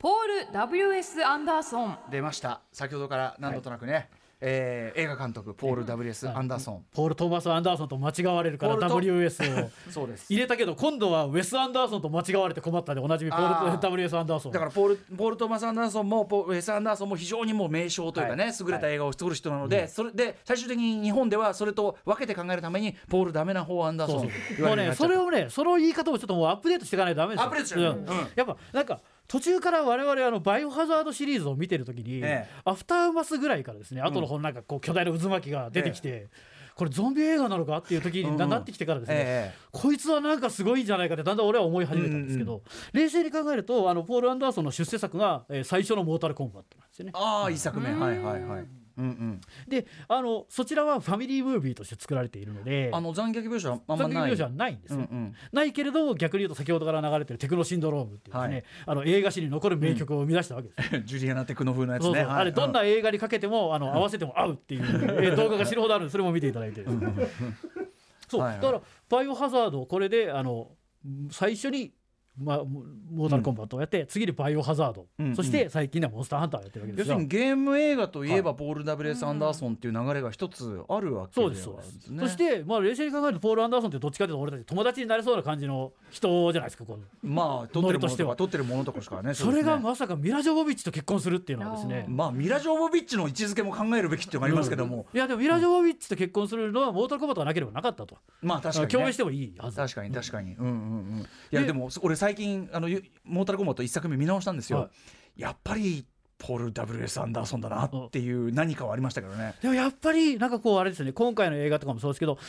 S2: ポール W.S. アンダーソン
S3: 出ました。先ほどから何度となくね、えー映画監督ポール W.S. アンダーソン。
S4: ポール・トーマス・アンダーソンと間違われるから WS を
S3: そうです。
S4: 入れたけど今度はウェス・アンダーソンと間違われて困ったでおなじみポール WS アンダーソン。
S3: だからポールポール・トーマス・アンダーソンもポウェス・アンダーソンも非常にもう名将というかね、
S4: はい。
S3: 優れた映画を作る人なので、それで最終的に日本ではそれと分けて考えるためにポール・ダメな方アンダーソン
S4: そう
S3: と
S4: そうもうねそれ
S3: を
S4: をねその言い方もちょっともうアップデートしていかないとダメですよ。
S3: アップデートし
S4: うん
S3: うん。
S4: やっぱなんか途中から我々あのバイオハザードシリーズを見てる時に、
S3: ええ。
S4: アフターマスぐらいからですね後の方なんかこう巨大な渦巻きが出てきて、これゾンビ映画なのかっていう時にな,、ってきてからですね、
S3: え
S4: こいつはなんかすごいんじゃないかってだんだん俺は思い始めたんですけど、冷静に考えるとあのポール・アンダーソンの出世作が、えー最初のモータルコンバットなんですよね。
S3: ああ一作目。はいはいはいうんうん。
S4: であのそちらはファミリームービーとして作られているので
S3: あの残虐描写はあんまない。
S4: 残虐描写はないんですよ、
S3: うんうん。
S4: ないけれど逆に言うと先ほどから流れてるテクノシンドロームっていうですね、
S3: はい。
S4: あの映画史に残る名曲を生み出したわけです。よ、
S3: ジュリアナ・テクノ風のやつね。はい。
S4: あれどんな映画にかけてもあの合わせても合うっていう、えー動画が死ぬほどあるんでそれも見ていただいて。そう、
S3: はいはい。
S4: だからバイオハザードこれであの最初にまあ、モモータルコンバットをやって、次にバイオハザード、
S3: うん
S4: そして最近ではモンスターハンターをやってるわけですよ。
S3: 要するにゲーム映画といえばポール・ダブレス・アンダーソンっていう流れが一つあるわけ
S4: そうですそうです、そして、まあ、冷静に考えるとポール・アンダーソンってどっちかというと俺たち友達になれそうな感じの人じゃないですかこの
S3: まあ撮ってるもの
S4: としては。
S3: とか撮ってるものとかしかね
S4: それがまさかミラ・ジョボビッチと結婚するっていうのはですね。
S3: まあミラ・ジョーボビッチの位置づけも考えるべきっていうのがありますけども、
S4: いやでもミラ・ジョボビッチと結婚するのはモータルコンバットがなければなかったと、
S3: まあ確かに、ね、
S4: 共演してもいいはず。
S3: 確かに確かに、うんうんうん。いや
S4: で
S3: でも俺最近あのゆモータルコンバット一作目見直したんですよ、
S4: は
S3: やっぱりポール W.S. アンダーソンだなっていう何かはありましたけどね。
S4: でもやっぱりなんかこうあれですよね。今回の映画とかもそうですけど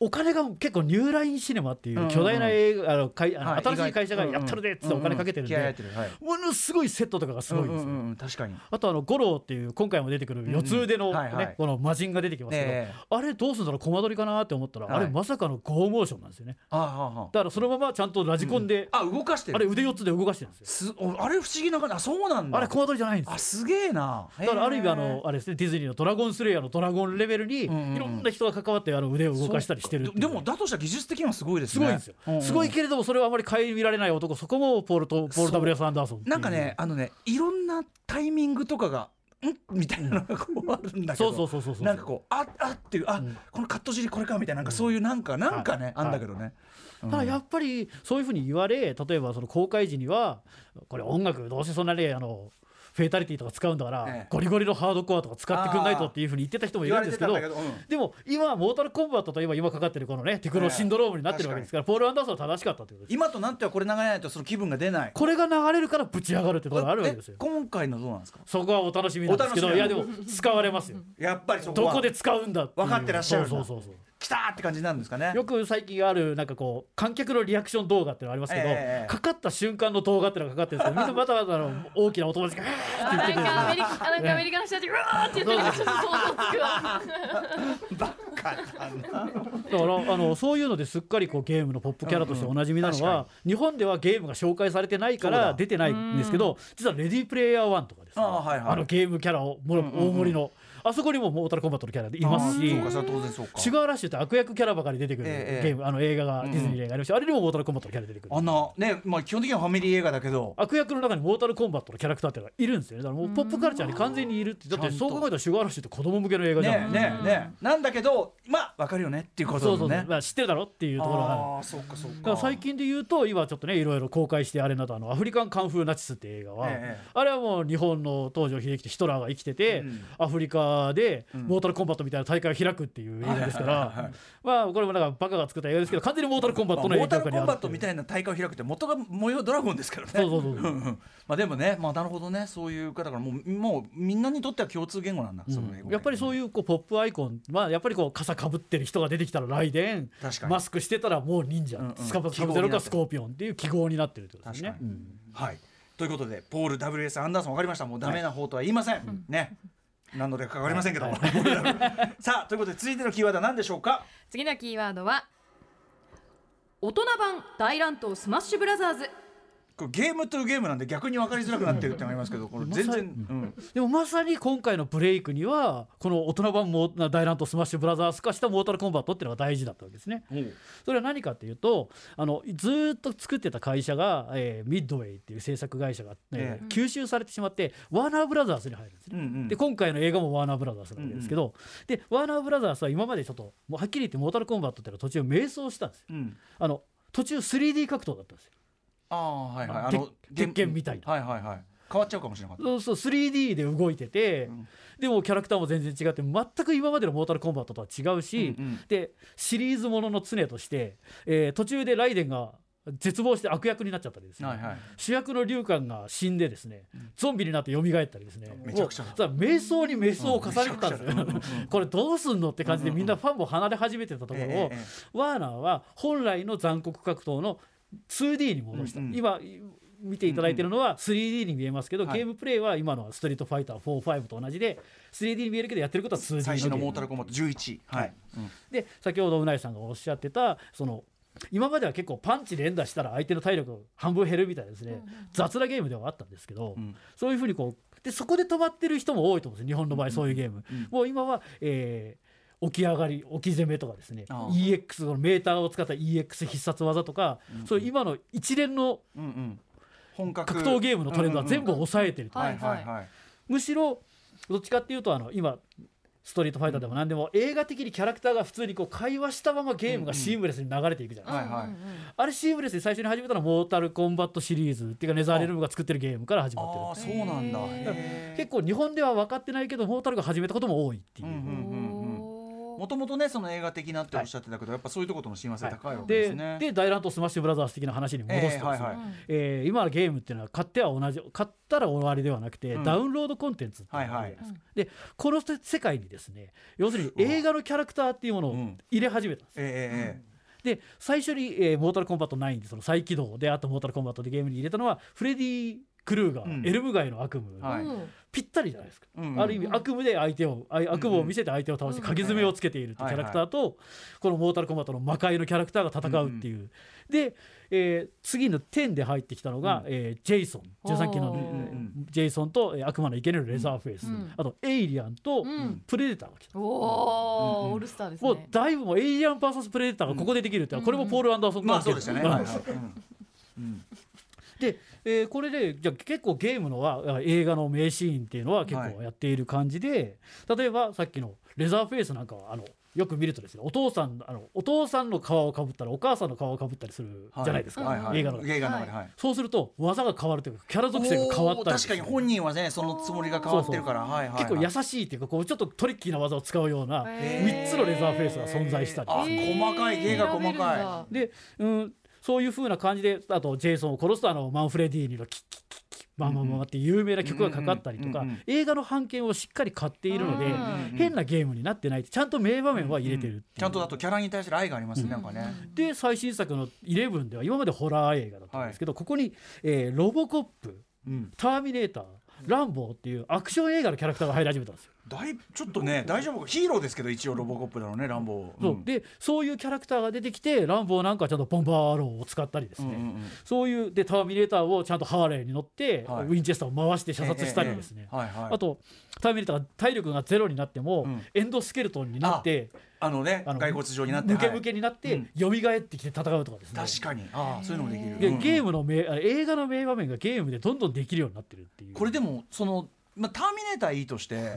S4: お金が結構ニューラインシネマっていう巨大な映画、あの会あの
S3: はい。
S4: 新しい会社がやったるでっつってお金かけてるんで、ものすごいセットとかがすごいんですよ、
S3: うんうんうん。確かに。
S4: あとあの五郎っていう今回も出てくる四つ腕の、ねこの魔人が出てきますけど、
S3: ええ。
S4: あれどうするんだろうコマ撮りかなって思ったら、
S3: はい。
S4: あれまさかのゴーモーションなんですよね。だからそのままちゃんとラジコンで、
S3: あ動かしてる。
S4: あれ腕4つで動かしてるんですよ。
S3: あれ不思議な感じ。あそうなんだ。
S4: あれコマ撮りじゃないんですよ
S3: あすげえな。
S4: だからある意味あのあれですねディズニーの「ドラゴンスレイヤー」のドラゴンレベルにい
S3: んうん
S4: ろんな人が関わってあの腕を動かしたりしてる
S3: ででもだとしたら技術的にはすごいですね。
S4: すごいんですよ、
S3: うんうん。
S4: すごいけれどもそれはあまり顧みられない男そこもポールとポール・ W.S. アンダーソン
S3: なんかねあのねいろんなタイミングとかがん？みたいなのがこうあるんだけど。
S4: そうそうそうそうそう
S3: なんかこうああっていうあ、
S4: ん。
S3: このカット尻これかみたいななんかそういうなんかなんかね、
S4: はい。
S3: あんだけどね、うん。
S4: ただやっぱりそういうふうに言われ例えばその公開時にはこれ音楽どうせそんなねあのフェイタリティとか使うんだから、
S3: ええ。
S4: ゴリゴリのハードコアとか使ってくんないとっていうふうに言ってた人もいるんですけどでも今モータルコンバットといえば今かかってるこのねテクノシンドロームになってるわけですから、ポール・アンダーソンは正しかったということです。
S3: 今となってはこれ流れないとその気分が出ない。
S4: これが流れるからぶち上がるってところがあるわけですよ。
S3: え今回のどうなんですか？
S4: そこはお楽しみなんですけどいやでも使われますよ。
S3: やっぱりそこは。
S4: どこで使うんだ
S3: 分かってらっしゃる
S4: そうそうそうそう
S3: 来たーって感じなんですかね。
S4: よく最近あるなんかこう観客のリアクション動画っていうのありますけど、
S3: ええ
S4: かかった瞬間の動画っていうのがかかってるんですけど みんなまたまたあの大きなお友達が「
S5: あなんかアメリカなんかアメリカの人たちがうわーって言ってるちょっと想像つくわ
S4: だからあのそういうのですっかりこうゲームのポップキャラとしておなじみなのは、
S3: うんうん
S4: 日本ではゲームが紹介されてないから出てないんですけど実は「レディープレイヤー1」とかですね
S3: ああはいはい
S4: あのゲームキャラをもろ大盛りの、あそこにもモータルコンバットのキャラでいますし
S3: そうかそれは当然そうか。
S4: シュガーラッシュって悪役キャラばかり出てくる
S3: ええ
S4: ゲーム、あの映画がディズニーで映画ありました、あれにもモータルコンバットのキャラ出てくる。
S3: あんなねまあ基本的にはファミリー映画だけど。
S4: 悪役の中にモータルコンバットのキャラクターっていうのがいるんですよねだからもうポップカルチャーに完全にいるってだってそう考えたらシュガーラッシュって子供向けの映画じゃん、
S3: ねねねなんだけどまあわかるよねっていうこと
S4: そうそうそう、
S3: だもんね
S4: まあ、知ってるだろっていうところがある
S3: ああそうかそうか。
S4: 最近で言うと今ちょっとねいろいろ公開してあれなどあのアフリカンカンフーナチスっていう映画は、
S3: ええ
S4: あれはもう日本の東條英機とヒトラーが生きてて、
S3: うん。
S4: アフリカカでモータルコンバットみたいな大会を開くっていう映画ですからまあこれもなんかバカが作った映画ですけど完全にモータルコンバットの影
S3: モータルコンバットみたいな大会を開くって元が模様ドラゴンですからね。
S4: そうそうそう
S3: まあでもねまあなるほどね。そういう方からもうもうみんなにとっては共通言語なんだ、その英語。
S4: やっぱりそう
S3: いう
S4: いうこうポップアイコン、まあ、やっぱりこう傘かぶってる人が出てきたら雷電マスクしてたらもう忍者、
S3: うんうん。
S4: サブゼロかスコーピオンっていう記号になってるってことですね。
S3: 確か。に。はい。ということでポール WS アンダーソン分かりました。もうダメな方とは言いません、ね何のでかかかりませんけども、さあということで続いてのキーワードは何でしょうか？
S2: 次のキーワードは大人版大乱闘スマッシュブラザーズ
S3: これゲームというゲームなんで逆に分かりづらくなってるってのがありますけどこれ全然、うん
S4: でもまさに今回のブレイクにはこの大人版も大乱闘スマッシュブラザーズ化したモータルコンバットっていうのが大事だったわけですね。それは何かっていうとあのずーっと作ってた会社が、えーミッドウェイっていう制作会社が、えー吸収されてしまってワーナーブラザーズに入るんですね。
S3: うんうん
S4: で今回の映画もワーナーブラザーズなんですけど、でワーナーブラザーズは今までちょっともうはっきり言ってモータルコンバットっていうのは途中迷走したんですよ。
S3: うん
S4: あの途中 3D 格闘だったんですよ。
S3: ああはいはい。あ
S4: 鉄
S3: の
S4: 鉄拳みたいな。
S3: はいはいはい。変わっちゃうかもしれなかった。
S4: そうそう 3D で動いてて、でもキャラクターも全然違って全く今までのモータルコンバットとは違うし、
S3: うんうん。
S4: でシリーズものの常として、えー途中でライデンが絶望して悪役になっちゃったりですね、
S3: はいはい。
S4: 主役のリュウカンが死んでですね、ゾンビになって蘇ったりですね。
S3: めちゃくちゃ。
S4: 瞑想に瞑想を重ねてたんですよ、
S3: うん。
S4: これどうすんのって感じでみんなファンも離れ始めてたところを、
S3: えええ。
S4: ワーナーは本来の残酷格闘の 2D に戻した、
S3: うんうん。
S4: 今見ていただいてるのは 3D に見えますけど、
S3: はい。
S4: ゲームプレイは今のストリートファイター45と同じで 3D に見えるけどやってることは 2D
S3: 最新の
S4: ゲーム
S3: モータルコンバット11はい、うん
S4: で先ほどうないさんがおっしゃってたその今までは結構パンチ連打したら相手の体力半分減るみたいなですね、雑なゲームではあったんですけど、
S3: ん。
S4: そういうふうにこうでそこで止まってる人も多いと思うんですよ日本の場合そういうゲーム、もう今は、えー起き上がり起き攻めとかですね。EX のメーターを使った EX 必殺技とか、そういう今の一連の
S3: 格。
S4: 格闘ゲームのトレンドは全部
S3: うんうんうん。
S4: 抑えてると、
S3: はいはいはい。
S4: むしろどっちかっていうとあの今ストリートファイターでも何でも映画的にキャラクターが普通にこう会話したままゲームがシームレスに流れていくじゃないですか、あれシームレスに最初に始めたのはモータルコンバットシリーズっていうかネザーレルムが作ってるゲームから始まってる。
S3: ああそうなんだ。
S4: 結構日本では分かってないけどモータルが始めたことも多いっていう、
S3: うんうんうんうんもともとねその映画的なっておっしゃってたけど、やっぱそういうところとの親和性高いわけで
S4: です
S3: ね。
S4: で大乱闘スマッシュブラザーズ的な話に戻すとですね、
S3: えーはいはい。
S4: えー今のゲームっていうのは買っては同じ買ったら終わりではなくて、
S3: うん。
S4: ダウンロードコンテンツっていうのがあるじゃないですか、
S3: はい。
S4: でこの世界にですね要するに映画のキャラクターっていうものを
S3: うん。
S4: 入れ始めたんですよ。
S3: え
S4: で最初に、えーモータルコンバット9でその再起動であとモータルコンバットでゲームに入れたのはフレディ・クルーガー、
S3: うん。
S4: エルム街の悪夢、
S3: はい。
S5: うん
S4: ぴったりじゃないですか、
S3: うんうん。
S4: ある意味悪夢で相手をあ悪夢を見せて相手を倒して鉤爪をつけているっていうキャラクターと、このモータルコンバットの魔界のキャラクターが戦うっていう、で、えー次の10で入ってきたのが、えージェイソン。13金の、
S5: おー
S4: えージェイソンと、えー悪魔の生贄のレザーフェイス、
S5: うん
S4: あとエイリアンと
S5: うん。
S4: プレデターが来た。
S5: おおオールスターです
S4: もう
S5: ね
S4: だいぶもうエイリアン VS プレデターがここでできるってのはこれもポール・アンダーソン
S3: まあ
S4: 関係
S3: そうでしたね。
S4: うん
S3: はいはい。うん。うん
S4: で、えーこれでじゃあ結構ゲームのはあ映画の名シーンっていうのは結構やっている感じで、例えばさっきのレザーフェイスなんかはあのよく見るとですねお父さんあのお父さんの皮をかぶったらお母さんの皮をかぶったりするじゃないですか、
S3: はいはい。
S4: 映画の中。で
S3: 映画のはい。
S4: そうすると技が変わるというかキャラ属性が変わったり
S3: おー確かに本人はねそのつもりが変わってるから、はいはいはい。
S4: 結構優しいっていうかこうちょっとトリッキーな技を使うような
S5: へー。
S4: 3つのレザーフェイスが存在したり
S3: 細かい芸が細か
S5: だ。
S4: で、うん、そういう風な感じであとジェイソンを殺すとあのマンフレディーニのキッキッキッキッバンバンバンって有名な曲がかかったりとか、映画の版権をしっかり買っているので、
S5: うん
S4: 変なゲームになってないちゃんと名場面は入れてるって。
S3: ちゃんとあとキャラに対する愛がありますね、なんかね。
S4: で最新作の「11」では今までホラー映画だったんですけど、ここに、えーロボコップ
S3: うん。
S4: ターミネーターランボーっていうアクション映画のキャラクターが入り始めたんですよ。
S3: だいちょっとね大丈夫ヒーローですけど一応ロボコップだろうねランボー。
S4: そう。でそういうキャラクターが出てきてランボーなんかはちゃんとボンバーアローを使ったりですね、
S3: うんうんうん。
S4: そういうでターミネーターをちゃんとハーレーに乗って、
S3: はい。
S4: ウィンチェスターを回して射殺したりですね、
S3: はいはい。
S4: あとターミネーターが体力がゼロになっても、
S3: うん。
S4: エンドスケルトンになって
S3: あのね
S4: あの
S3: 骸骨状になって
S4: ムケ
S3: はい。
S4: ムケになって、
S3: うん。
S4: 蘇ってきて戦うとかですね。
S3: 確かに。ああそういうのもできる。
S4: で
S3: うんうん。
S4: ゲームの名あ映画の名場面がゲームでどんどんできるようになってるっていう。
S3: これでもそのまあターミネーターいいとして、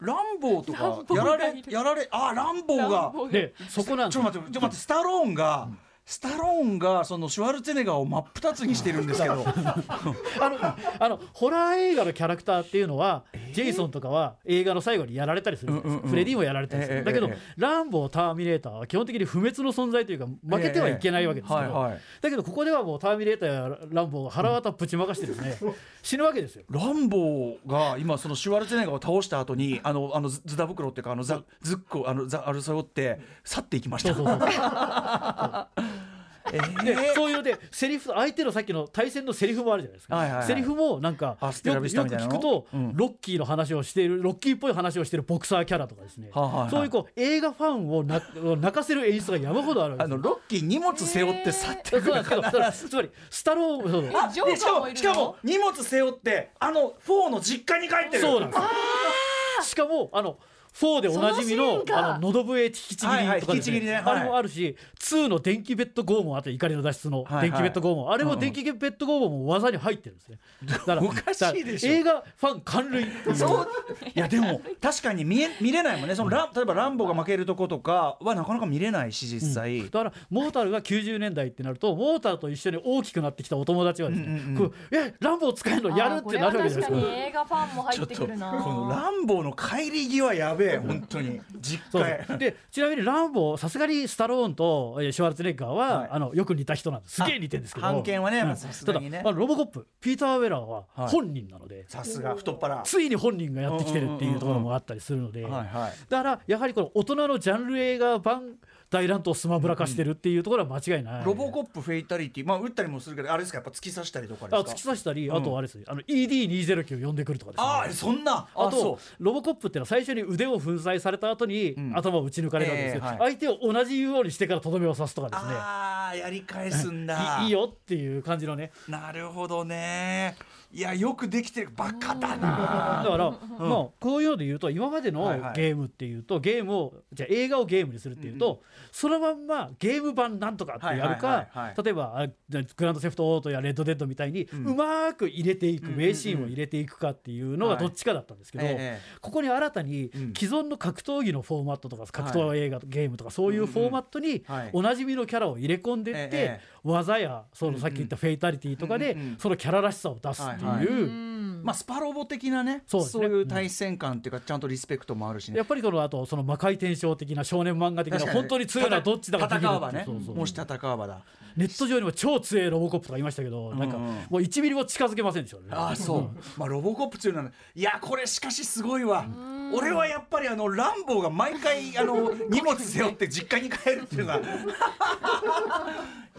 S3: ランボーと
S5: ラ
S3: かやられやられあランボーが。
S5: ランボーが。
S4: でそこなん
S3: ちょっと待ってちょっと待ってスタローンがスタローンがそのシュワルツェネッガーを真っ二つにしてるんですけど。
S4: あのあのホラー映画のキャラクターっていうのは、ジェイソンとかは映画の最後にやられたりする
S3: うんうんうん
S4: フレディもやられたりする、
S3: ええ
S4: だけど、
S3: ええ
S4: ランボーターミネーターは基本的に不滅の存在というか負けてはいけないわけですけど、
S3: はいはい。
S4: だけどここではもうターミネーターやランボーが腹渡ぶちまかしてですね、死ぬわけですよ。
S3: ランボーが今そのシュワルツェネッガーを倒した後にあのあのズズダ袋っていうかあのザズッコあのザアルサヨって去っていきました。
S4: そうそうそう。
S3: え ー
S4: でそういうのでセリフ相手のさっきの対戦のセリフもあるじゃないですか、
S3: はいはいはい。
S4: セリフもなんかよく聞くと、
S3: うん。
S4: ロッキーの話をしているロッキーっぽい話をしているボクサーキャラとかですね、
S3: はあはいはい
S4: そういうこう映画ファンをな泣かせる演出が山ほどある
S3: あのロッキー荷物背負って去っていく
S4: そうなんですけどだからつまりスタローンそう。
S5: えジョー
S3: でしか
S5: カーもいる
S3: もしかも
S5: の
S3: 荷物背負ってあのフォーの実家に帰ってる。
S4: そうなんですよ。しかもあの4でおなじみ
S5: その
S4: あののど笛引きちぎりとかですね。
S3: 引きちぎりね。はい
S4: あれもあるし2の電気ベッド拷問あと怒りの脱出の電気ベッド拷問。あれも電気ベッド拷問も技に入ってるんですね。だから
S3: おかしいでしょ。
S4: 映画ファン関類。
S3: そう。いやでも確かに見え見れないもんね。そのラン例えばランボーが負けるとことかはなかなか見れないし実際、
S4: だからモータルが90年代ってなるとモータルと一緒に大きくなってきたお友達はですね、
S3: うんうんうん。
S4: こうえランボー使えるのやるってなるわけじゃないですか。
S5: あーこれは確かに映画ファンも入
S3: ちょってとこ
S5: っくるな
S3: のランボーの帰り際やべえ本当に。実家
S4: でちなみにランボーさすがにスタローンとえーシュワルツェネッガーは、
S3: はい。
S4: あのよく似た人なんです。すげえ似てるんですけど。
S3: 版権はね
S4: ただあのロボコップピーター・ウェラーは
S3: はい。
S4: 本人なので、
S3: さすが太っ腹。
S4: ついに本人がやってきてるっていうところもあったりするので、だからやはりこの大人のジャンル映画版大乱闘スマブラ化してるっていうところは間違いない、
S3: ロボコップフェイタリティまあ撃ったりもするけどあれですか？やっぱ突き刺したりとかですか？
S4: あ突き刺したり、
S3: ん
S4: あとあれです。ねあの ED209 呼んでくるとかですね。
S3: あーそんな？
S4: あとロボコップっていうのは最初に腕を粉砕された後に
S3: ん。
S4: 頭を打ち抜かれるわけですよ、
S3: ええはい。
S4: 相手を同じようにしてからとどめを刺すとかですね。
S3: あーやり返すんだ。
S4: いいいよっていう感じのね。
S3: なるほどねいやよくできてるバカだ
S4: だ
S3: な
S4: から、まあこういうので言うと今までの
S3: はいはい。
S4: ゲームっていうと、ゲームをじゃあ映画をゲームにするっていうと、そのまんまゲーム版なんとかってやる
S3: はいはい
S4: か
S3: はいはい。
S4: 例えばあグランドセフトオートやレッドデッドみたいにうまく入れていく、名シーンを入れていくかっていうのがどっちかだったんですけど、
S3: はいえ
S4: ここに新たに
S3: ん。
S4: 既存の格闘技のフォーマットとか格闘映画、ゲームとかそういうフォーマットに
S3: はい。
S4: おなじみのキャラを入れ込んでって、
S3: ええ
S4: 技やそのさっき言ったフェイタリティとかで、そのキャラらしさを出すっていう。
S3: まあスパロボ的なね
S4: そうですね。
S3: いう対戦感っていうかちゃんとリスペクトもあるしね。
S4: やっぱりこの後その魔界転生的な少年漫画的な本当に強いのはどっちだか
S3: 戦わばね。
S4: そうそう。
S3: もし戦わばだ。
S4: ネット上にも超強いロボコップとかいましたけど、なんかもう1ミリも近づけませんでしたよね。
S3: ああそう、まあロボコップ強いのはいやこれしかしすごいわ。俺はやっぱりあのランボーが毎回あの 荷物背負って実家に帰るっていうのが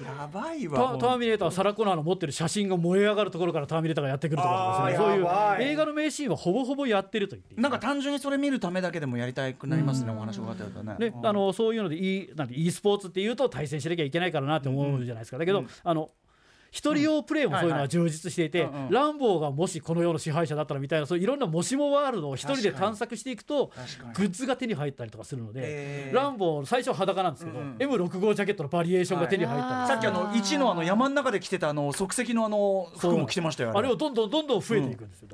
S3: やばい
S4: タ
S3: わ
S4: ターミネーターはサラ・コナーの持ってる写真が燃え上がるところからターミネーターがやってくるとかですねそう
S3: い
S4: いう映画の名シーンはほぼほぼやってると言っていい。
S3: なんか単純にそれ見るためだけでもやりたくなりますね、お話を伺ってるとね。
S4: ね、あのそういうので e, なんて e スポーツっていうと対戦しなきゃいけないからなって思うじゃないですか、だけど、あの一人用プレイもそういうのは充実していて、
S3: はいはいうんうん。
S4: ランボーがもしこの世の支配者だったらみたいなそういういろんなもしもワールドを一人で探索していくとグッズが手に入ったりとかするので、
S3: えー。
S4: ランボー最初は裸なんですけど、
S3: うんうん。
S4: M65 ジャケットのバリエーションが手に入ったり
S3: さっきあの一のあの山の中で着てたあの即席のあの服も着てましたよ。
S4: あれをどんどんどんどん増えていくんですよ。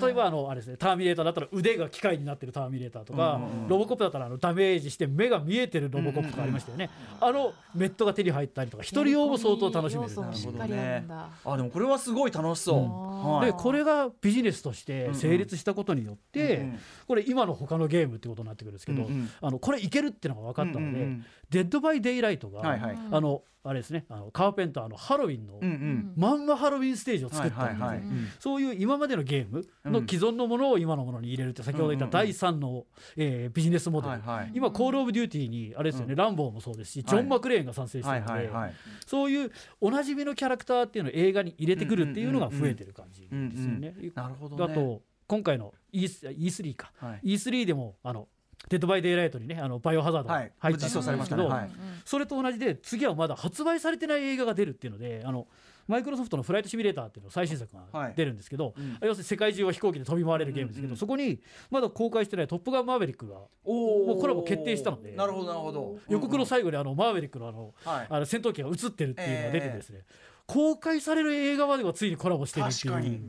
S4: 例えばあのあれですねターミネーターだったら腕が機械になってるターミネーターとか、ロボコップだったらあのダメージして目が見えてるロボコップとかありましたよね、あのメットが手に入ったりとか一人用も相当楽しめる。
S5: 要素もしっかりあるんだ。
S3: あでもこれはすごい楽しそう。はい。
S4: でこれがビジネスとして成立したことによって、
S3: うんうん。
S4: これ今の他のゲームってことになってくるんですけど、
S3: うんうん。
S4: あのこれいけるっていうのが分かったので、
S3: うんうんうん
S4: デッド・バイ・デイ・ライトが、
S3: はいはい。
S4: あのあれですねあのカーペンターのハロウィンの、
S3: うんうん。
S4: まんまハロウィンステージを作ったんですね、
S3: はいはいはい。うん
S4: そういう今までのゲームの既存のものを今のものに入れるって先ほど言った第3の、えービジネスモデル、
S3: はいはい。
S4: 今コール・オブ・デューティーにあれですよね、ランボーもそうですしジョン・マクレーンが参戦して
S3: はい
S4: るので、
S3: はいはい。
S4: そういうおなじみのキャラクターっていうのを映画に入れてくるっていうのが増えてる感じですよね。
S3: なるほどね。
S4: あと今回の E- E3 か、
S3: はい。
S4: E3 でもあのデッド・バイ・デイ・ライトにねあのバイオハザードが
S3: はい
S4: 入ったんですけど、
S3: 実装されましたね。はい。
S4: それと同じで次はまだ発売されてない映画が出るっていうのであのマイクロソフトのフライトシミュレーターっていうの最新作
S3: はい
S4: が出るんですけど、
S3: うん
S4: 要するに世界中を飛行機で飛び回れるゲームですけど、
S3: うんうん
S4: そこにまだ公開してない「トップガンマーヴェリック」が
S3: お
S4: もうコラボ決定したので
S3: なるほどなるほど。
S4: 予告の最後にあのマーヴェリックのあの,、
S3: はい
S4: あの戦闘機が映ってるっていうのが出てですね、公開される映画まではついにコラボしてるっていう
S3: 確かに。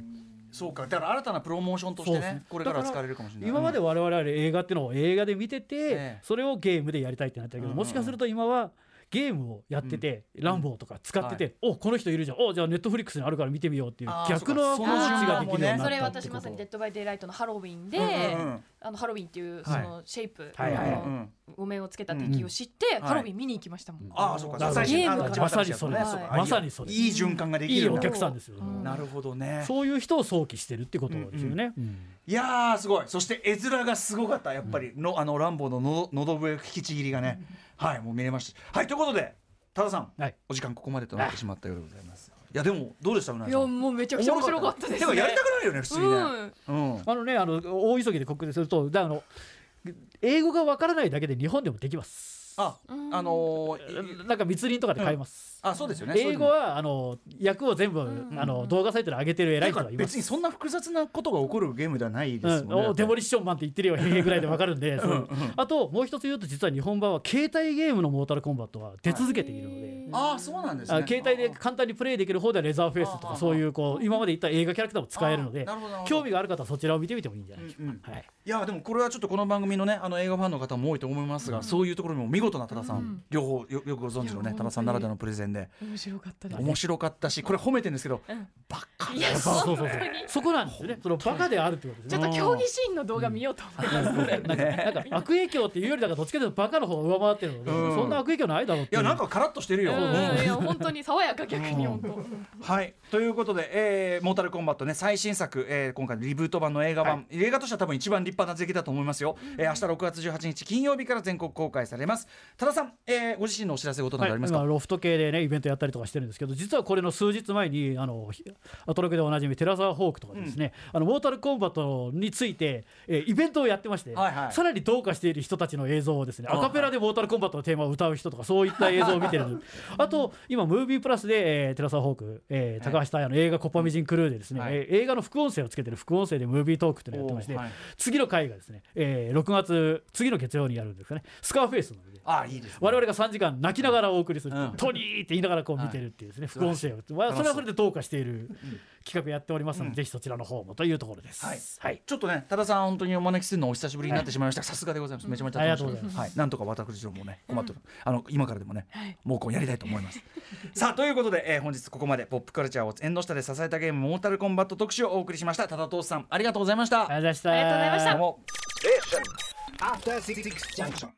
S3: そうか。だから新たなプロモーションとして
S4: ね
S3: ね。これから使われるかもしれない。
S4: 今まで我々は映画っていうのを映画で見てて、
S3: ええ。
S4: それをゲームでやりたいってなったけど、もしかすると今はゲームをやってて、ランボーとか使ってて、おこの人いるじゃん。おじゃあネットフリックスにあるから見てみようっていう逆のアプローチができるようになった
S5: それ私まさにデッドバイデイライトのハロウィンで、
S3: うんうん
S5: あのハロウィンっていうそ
S4: はい。
S5: のシェイプ、
S4: はいはい
S5: あの
S3: うん。
S5: お面をつけた敵をして、
S3: ん
S5: ハロウィン見に行きましたもん。
S3: ああそうか。
S5: ゲーム
S3: 一番新しいやつね
S4: まさにそれ
S3: そうか
S4: まさにそれ
S3: いい循環ができる
S4: いいお客さんですよ、
S5: うん。
S3: なるほどね。
S4: そういう人を想起してるってことですよね、うん
S3: いやーすごい。そして絵面がすごかった。やっぱりの、あのランボーのののど笛引きちぎりがね、はいもう見れました。はいということで多田さん、
S4: はい。
S3: お時間ここまでとなってしまったようでございます。いやでもどうでした？うない
S5: い
S3: さん。
S5: やもうめちゃくちゃ面白かったですね。
S3: でもやりたくなるよね普通にね。
S5: うん。
S3: うん、
S4: あのねあの大急ぎで告知するとだからあの英語がわからないだけで日本でもできます。
S3: ああのーい
S4: なんか密林とかで買えます、
S3: あそうですよね。
S4: 英語はあの役を全部、
S5: ん。
S4: あの動画サイトで上げてる偉い人
S3: だから
S4: がいます。
S3: 別にそんな複雑なことが起こるゲームではないで
S4: うん、
S3: すもんね、
S4: おデモリッションマンって言ってるよへへぐらいでわかるんで、そう。あともう一つ言うと実は日本版は携帯ゲームのモータルコンバットは出続けているので、
S3: ああそうなんですね。
S4: あ携帯で簡単にプレイできる方ではレザーフェイスとかそういうこう今まで言った映画キャラクターも使えるので興味がある方はそちらを見てみてもいいんじゃないでしょうか、
S3: うん。うん。
S4: はい、
S3: いやでもこれはちょっとこの番組のねあの映画ファンの方も多いと思いますが、そういうところにも見事な多田さん、両方よよくご存知のね多田さんならではのプレゼンで
S5: 面白かったです。
S3: 面白かったしこれ褒めてるんですけど、
S5: ん。
S3: バカ
S5: いや
S4: そうそこなんですよね。そのバカであるってことですね。
S5: ちょっと競技シーンの動画見ようと思います。
S4: なんかなんか悪影響っていうよりだからどっちかというとバカの方が上回ってるので、
S3: うん。
S4: そんな悪影響ないだろうっていう。
S3: いやなんかカラッとしてるよ、
S5: うん。いや本当に爽やか逆に本当。
S3: はい。ということで、えーモータルコンバットね最新作、えー今回のリブート版の映画版、映画としては多分一番立派な出来だと思いますよ、えー明日6月18日金曜日から全国公開されます。多田さん、えーご自身のお知らせ事などありますか、
S4: はい、今ロフト系でねイベントやったりとかしてるんですけど実はこれの数日前にあのひアトロクでおなじみテラサーホークとかですね、あのモータルコンバットについて、えーイベントをやってまして、
S3: はいはい。
S4: さらにどうかしている人たちの映像をですね
S3: あ
S4: アカペラでモータルコンバットのテーマを歌う人とかそういった映像を見てる。あと今ムービープラスで、えーテラサーホーク、えー高橋太也の映画「コッパミジンクルー」でですね、
S3: はい。
S4: えー映画の副音声をつけてる副音声でムービートークっていうのをやってまして、
S3: はい。
S4: 次の回がですね、えー6月次の月曜にやるんですかね。スカーフェイスなので。
S3: あいいですね。
S4: 我々が3時間泣きながらお送りする、
S3: うん。
S4: トニーって言いながらこう見てるっていうですね、副音声を、まあ、それはそれでどうかしている企画やっておりますので、ぜひそちらの方もというところです。
S3: はい。
S4: はい。
S3: ちょっとね多田さん本当にお招きするのお久しぶりになってしまいました。さすがでございます。めちゃめちゃ楽し
S4: ありがとうございます。
S3: はい、なんとか私どももね困ってる、あの今からでもね、もうこうやりたいと思います。さあということで、えー本日ここまでポップカルチャーを縁の下で支えたゲームモータルコンバット特集をお送りしました。多田投資さんありがとうございました。
S4: ありがとうございました。
S5: ありがとうございました。
S3: どうも
S6: Station. After Six Junction.